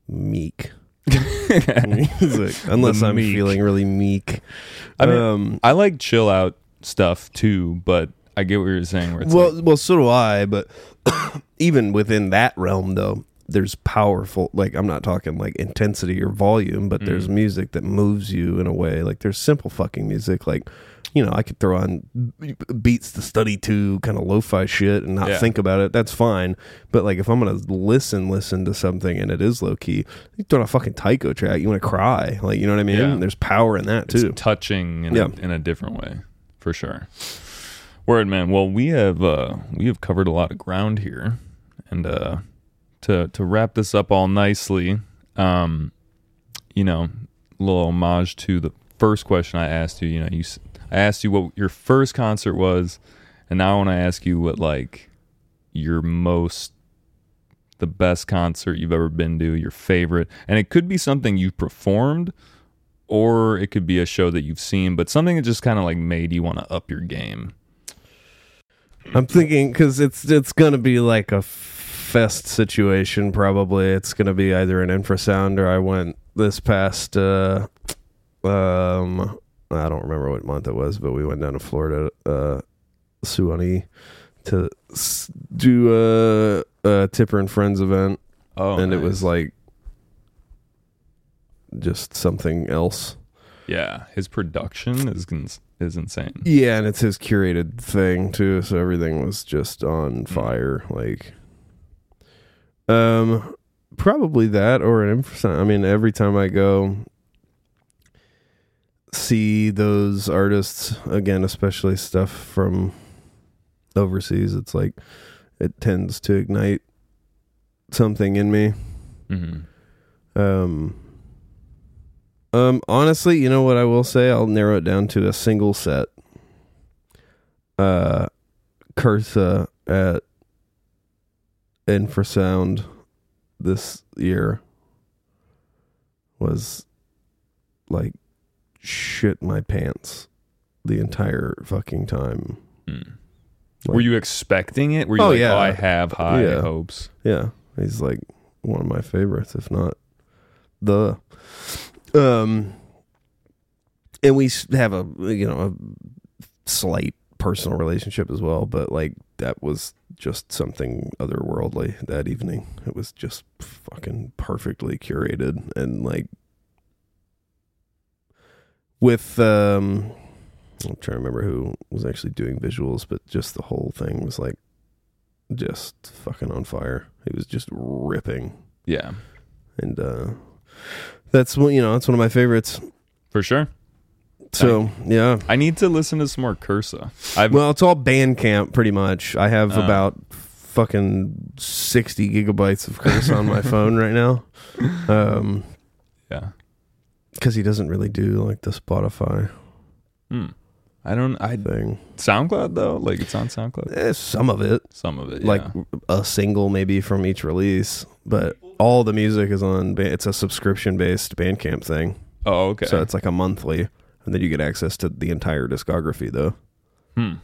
meek <laughs> music unless I'm meek. feeling really meek. I mean, um, I like chill out stuff too, but I get what you're saying. Where it's well, like, well, so do I. But <coughs> even within that realm, though, there's powerful. Like I'm not talking like intensity or volume, but there's Mm. music that moves you in a way. Like there's simple fucking music. Like you know, I could throw on beats to study to kind of lo-fi shit and not Yeah. think about it. That's fine. But like if I'm gonna listen, listen to something and it is low key, you throw on a fucking taiko track, you want to cry. Like you know what I mean? Yeah. There's power in that it's too. touching in, Yeah. a, in a different way, for sure. Word, man. Well, we have uh, we have covered a lot of ground here, and uh, to to wrap this up all nicely, um, you know, a little homage to the first question I asked you. You know, you I asked you what your first concert was, and now I want to ask you what like your most the best concert you've ever been to, your favorite, and it could be something you've performed, or it could be a show that you've seen, but something that just kind of like made you want to up your game. I'm thinking because it's it's gonna be like a fest situation. Probably it's gonna be either an infrasound or I went this past. Uh, um, I don't remember what month it was, but we went down to Florida, uh, Suwannee, to do a, a Tipper and Friends event, Oh, and it was like just something else. yeah, his production is is insane. Yeah, and it's his curated thing too, so everything was just on fire. Like, um, probably that or an infrasound. I mean, every time I go see those artists again, especially stuff from overseas, it's like it tends to ignite something in me. hmm Um, um, honestly, you know what I will say? I'll narrow it down to a single set. Uh, Kursa at Infrasound this year was like shit my pants the entire fucking time. Mm. Like- Were you expecting it? Were you Oh, like, yeah. oh, I have high Yeah. hopes? Yeah, he's like one of my favorites, if not the. Um, and we have a you know a slight personal relationship as well, but like that was just something otherworldly that evening. It was just fucking perfectly curated and like with um I'm trying to remember who was actually doing visuals, but just the whole thing was like just fucking on fire. It was just ripping, Yeah, and uh that's one. You know, that's one of my favorites. for sure. So yeah, I need to listen to some more Kursa. I've well, it's all Bandcamp pretty much. I have Oh. about fucking sixty gigabytes of Kursa on my <laughs> phone right now. Um, yeah. because he doesn't really do like the Spotify Hmm. I don't. I thing. SoundCloud though. Like it's on SoundCloud. Eh, some of it, Some of it. like yeah. a single maybe from each release, but all the music is on. Ba- It's a subscription based Bandcamp thing. Oh, okay. So it's like a monthly, and then you get access to the entire discography. Though hmm.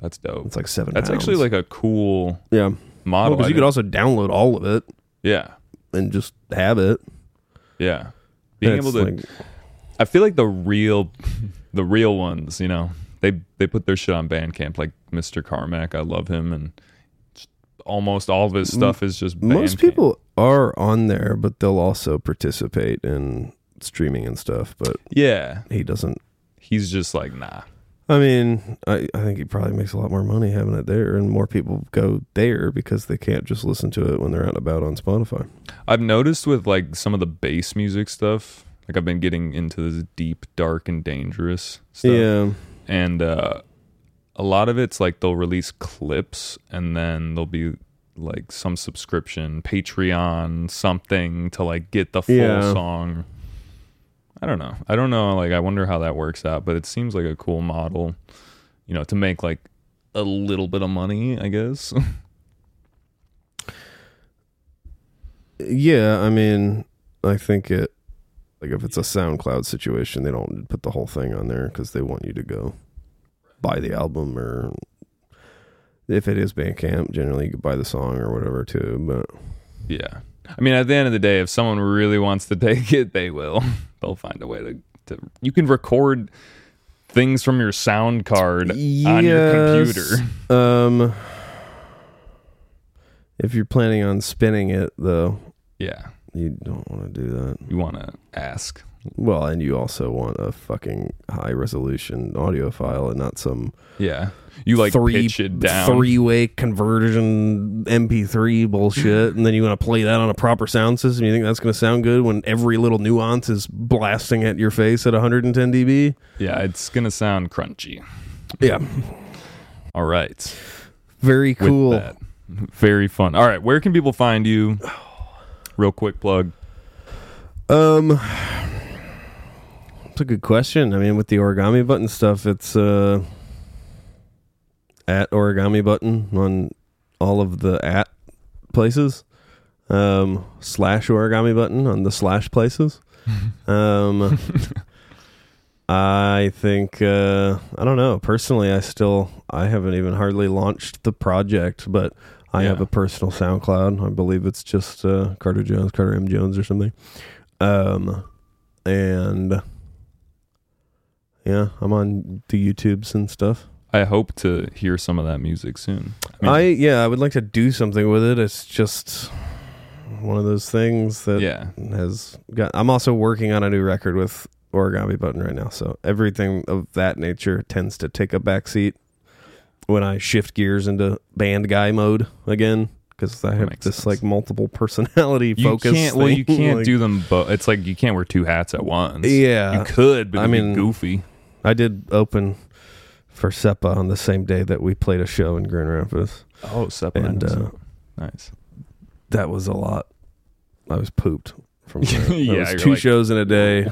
That's dope. it's like seven. That's pounds. actually like a cool yeah, model. because I you could also download all of it yeah, and just have it. yeah. Being able to, like- I feel like the real, the real ones, you know, they they put their shit on Bandcamp. Like Mr. Carmack, I love him, and almost all of his stuff is just most people are on there, but they'll also participate in streaming and stuff. But Yeah, he doesn't. he's just like nah. I mean, I, I think he probably makes a lot more money having it there, and more people go there because they can't just listen to it when they're out and about on Spotify. I've noticed with like some of the bass music stuff, like I've been getting into this deep, dark, and dangerous stuff. Yeah, And uh, a lot of it's like they'll release clips and then there'll be like some subscription, Patreon, something to like get the full Yeah. song. I don't know. I don't know. Like, I wonder how that works out, but it seems like a cool model. you know, to make like a little bit of money, I guess. <laughs> Yeah, I mean, I think it like if it's a SoundCloud situation, they don't put the whole thing on there because they want you to go buy the album or if it is Bandcamp, generally you could buy the song or whatever too. But yeah. I mean, at the end of the day, if someone really wants to <laughs> take it, they will. <laughs> They'll find a way to, to you can record things from your sound card on your computer. <laughs> um, if you're planning on spinning it though, Yeah. You don't want to do that. You want to ask. Well, and you also want a fucking high resolution audio file and not some Yeah. You like pitch it down. three way conversion MP3 bullshit, and then you want to play that on a proper sound system. You think that's going to sound good when every little nuance is blasting at your face at 110 dB? Yeah, it's going to sound crunchy. Yeah, All right. very With cool. that. Very fun. All right, where can people find you? <sighs> Real quick plug. Um, it's a good question. I mean, with the origami button stuff, it's uh at origami button on all of the at places. Um, slash origami button on the slash places. <laughs> um, I think uh, I don't know. Personally, I still I haven't even hardly launched the project, but I Yeah. have a personal SoundCloud. I believe it's just uh, Carter Jones, Carter M Jones, or something. Um, and yeah, I'm on the YouTubes and stuff. I hope to hear some of that music soon. mean, I yeah, I would like to do something with it. It's just one of those things that yeah. has got. I'm also working on a new record with Origami Button right now, so everything of that nature tends to take a back seat when I shift gears into band guy mode again because I have this sense. like multiple <laughs> personality You focus. can't. Well, you can't like- do them both. It's like you can't wear two hats at once. Yeah, you could, but I mean- goofy. I did open for SEPA on the same day that we played a show in Grand Rapids. Oh, separate. And uh, nice. that was a lot. I was pooped from. <laughs> Yeah, was two like, shows in a day.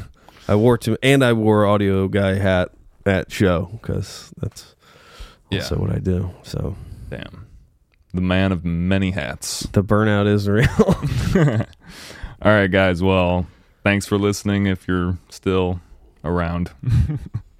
I wore to and I wore audio guy hat at show because that's Yeah. also what I do. So Damn. The man of many hats. the burnout is real. <laughs> <laughs> All right, guys. Well, thanks for listening. If you're still around. <laughs>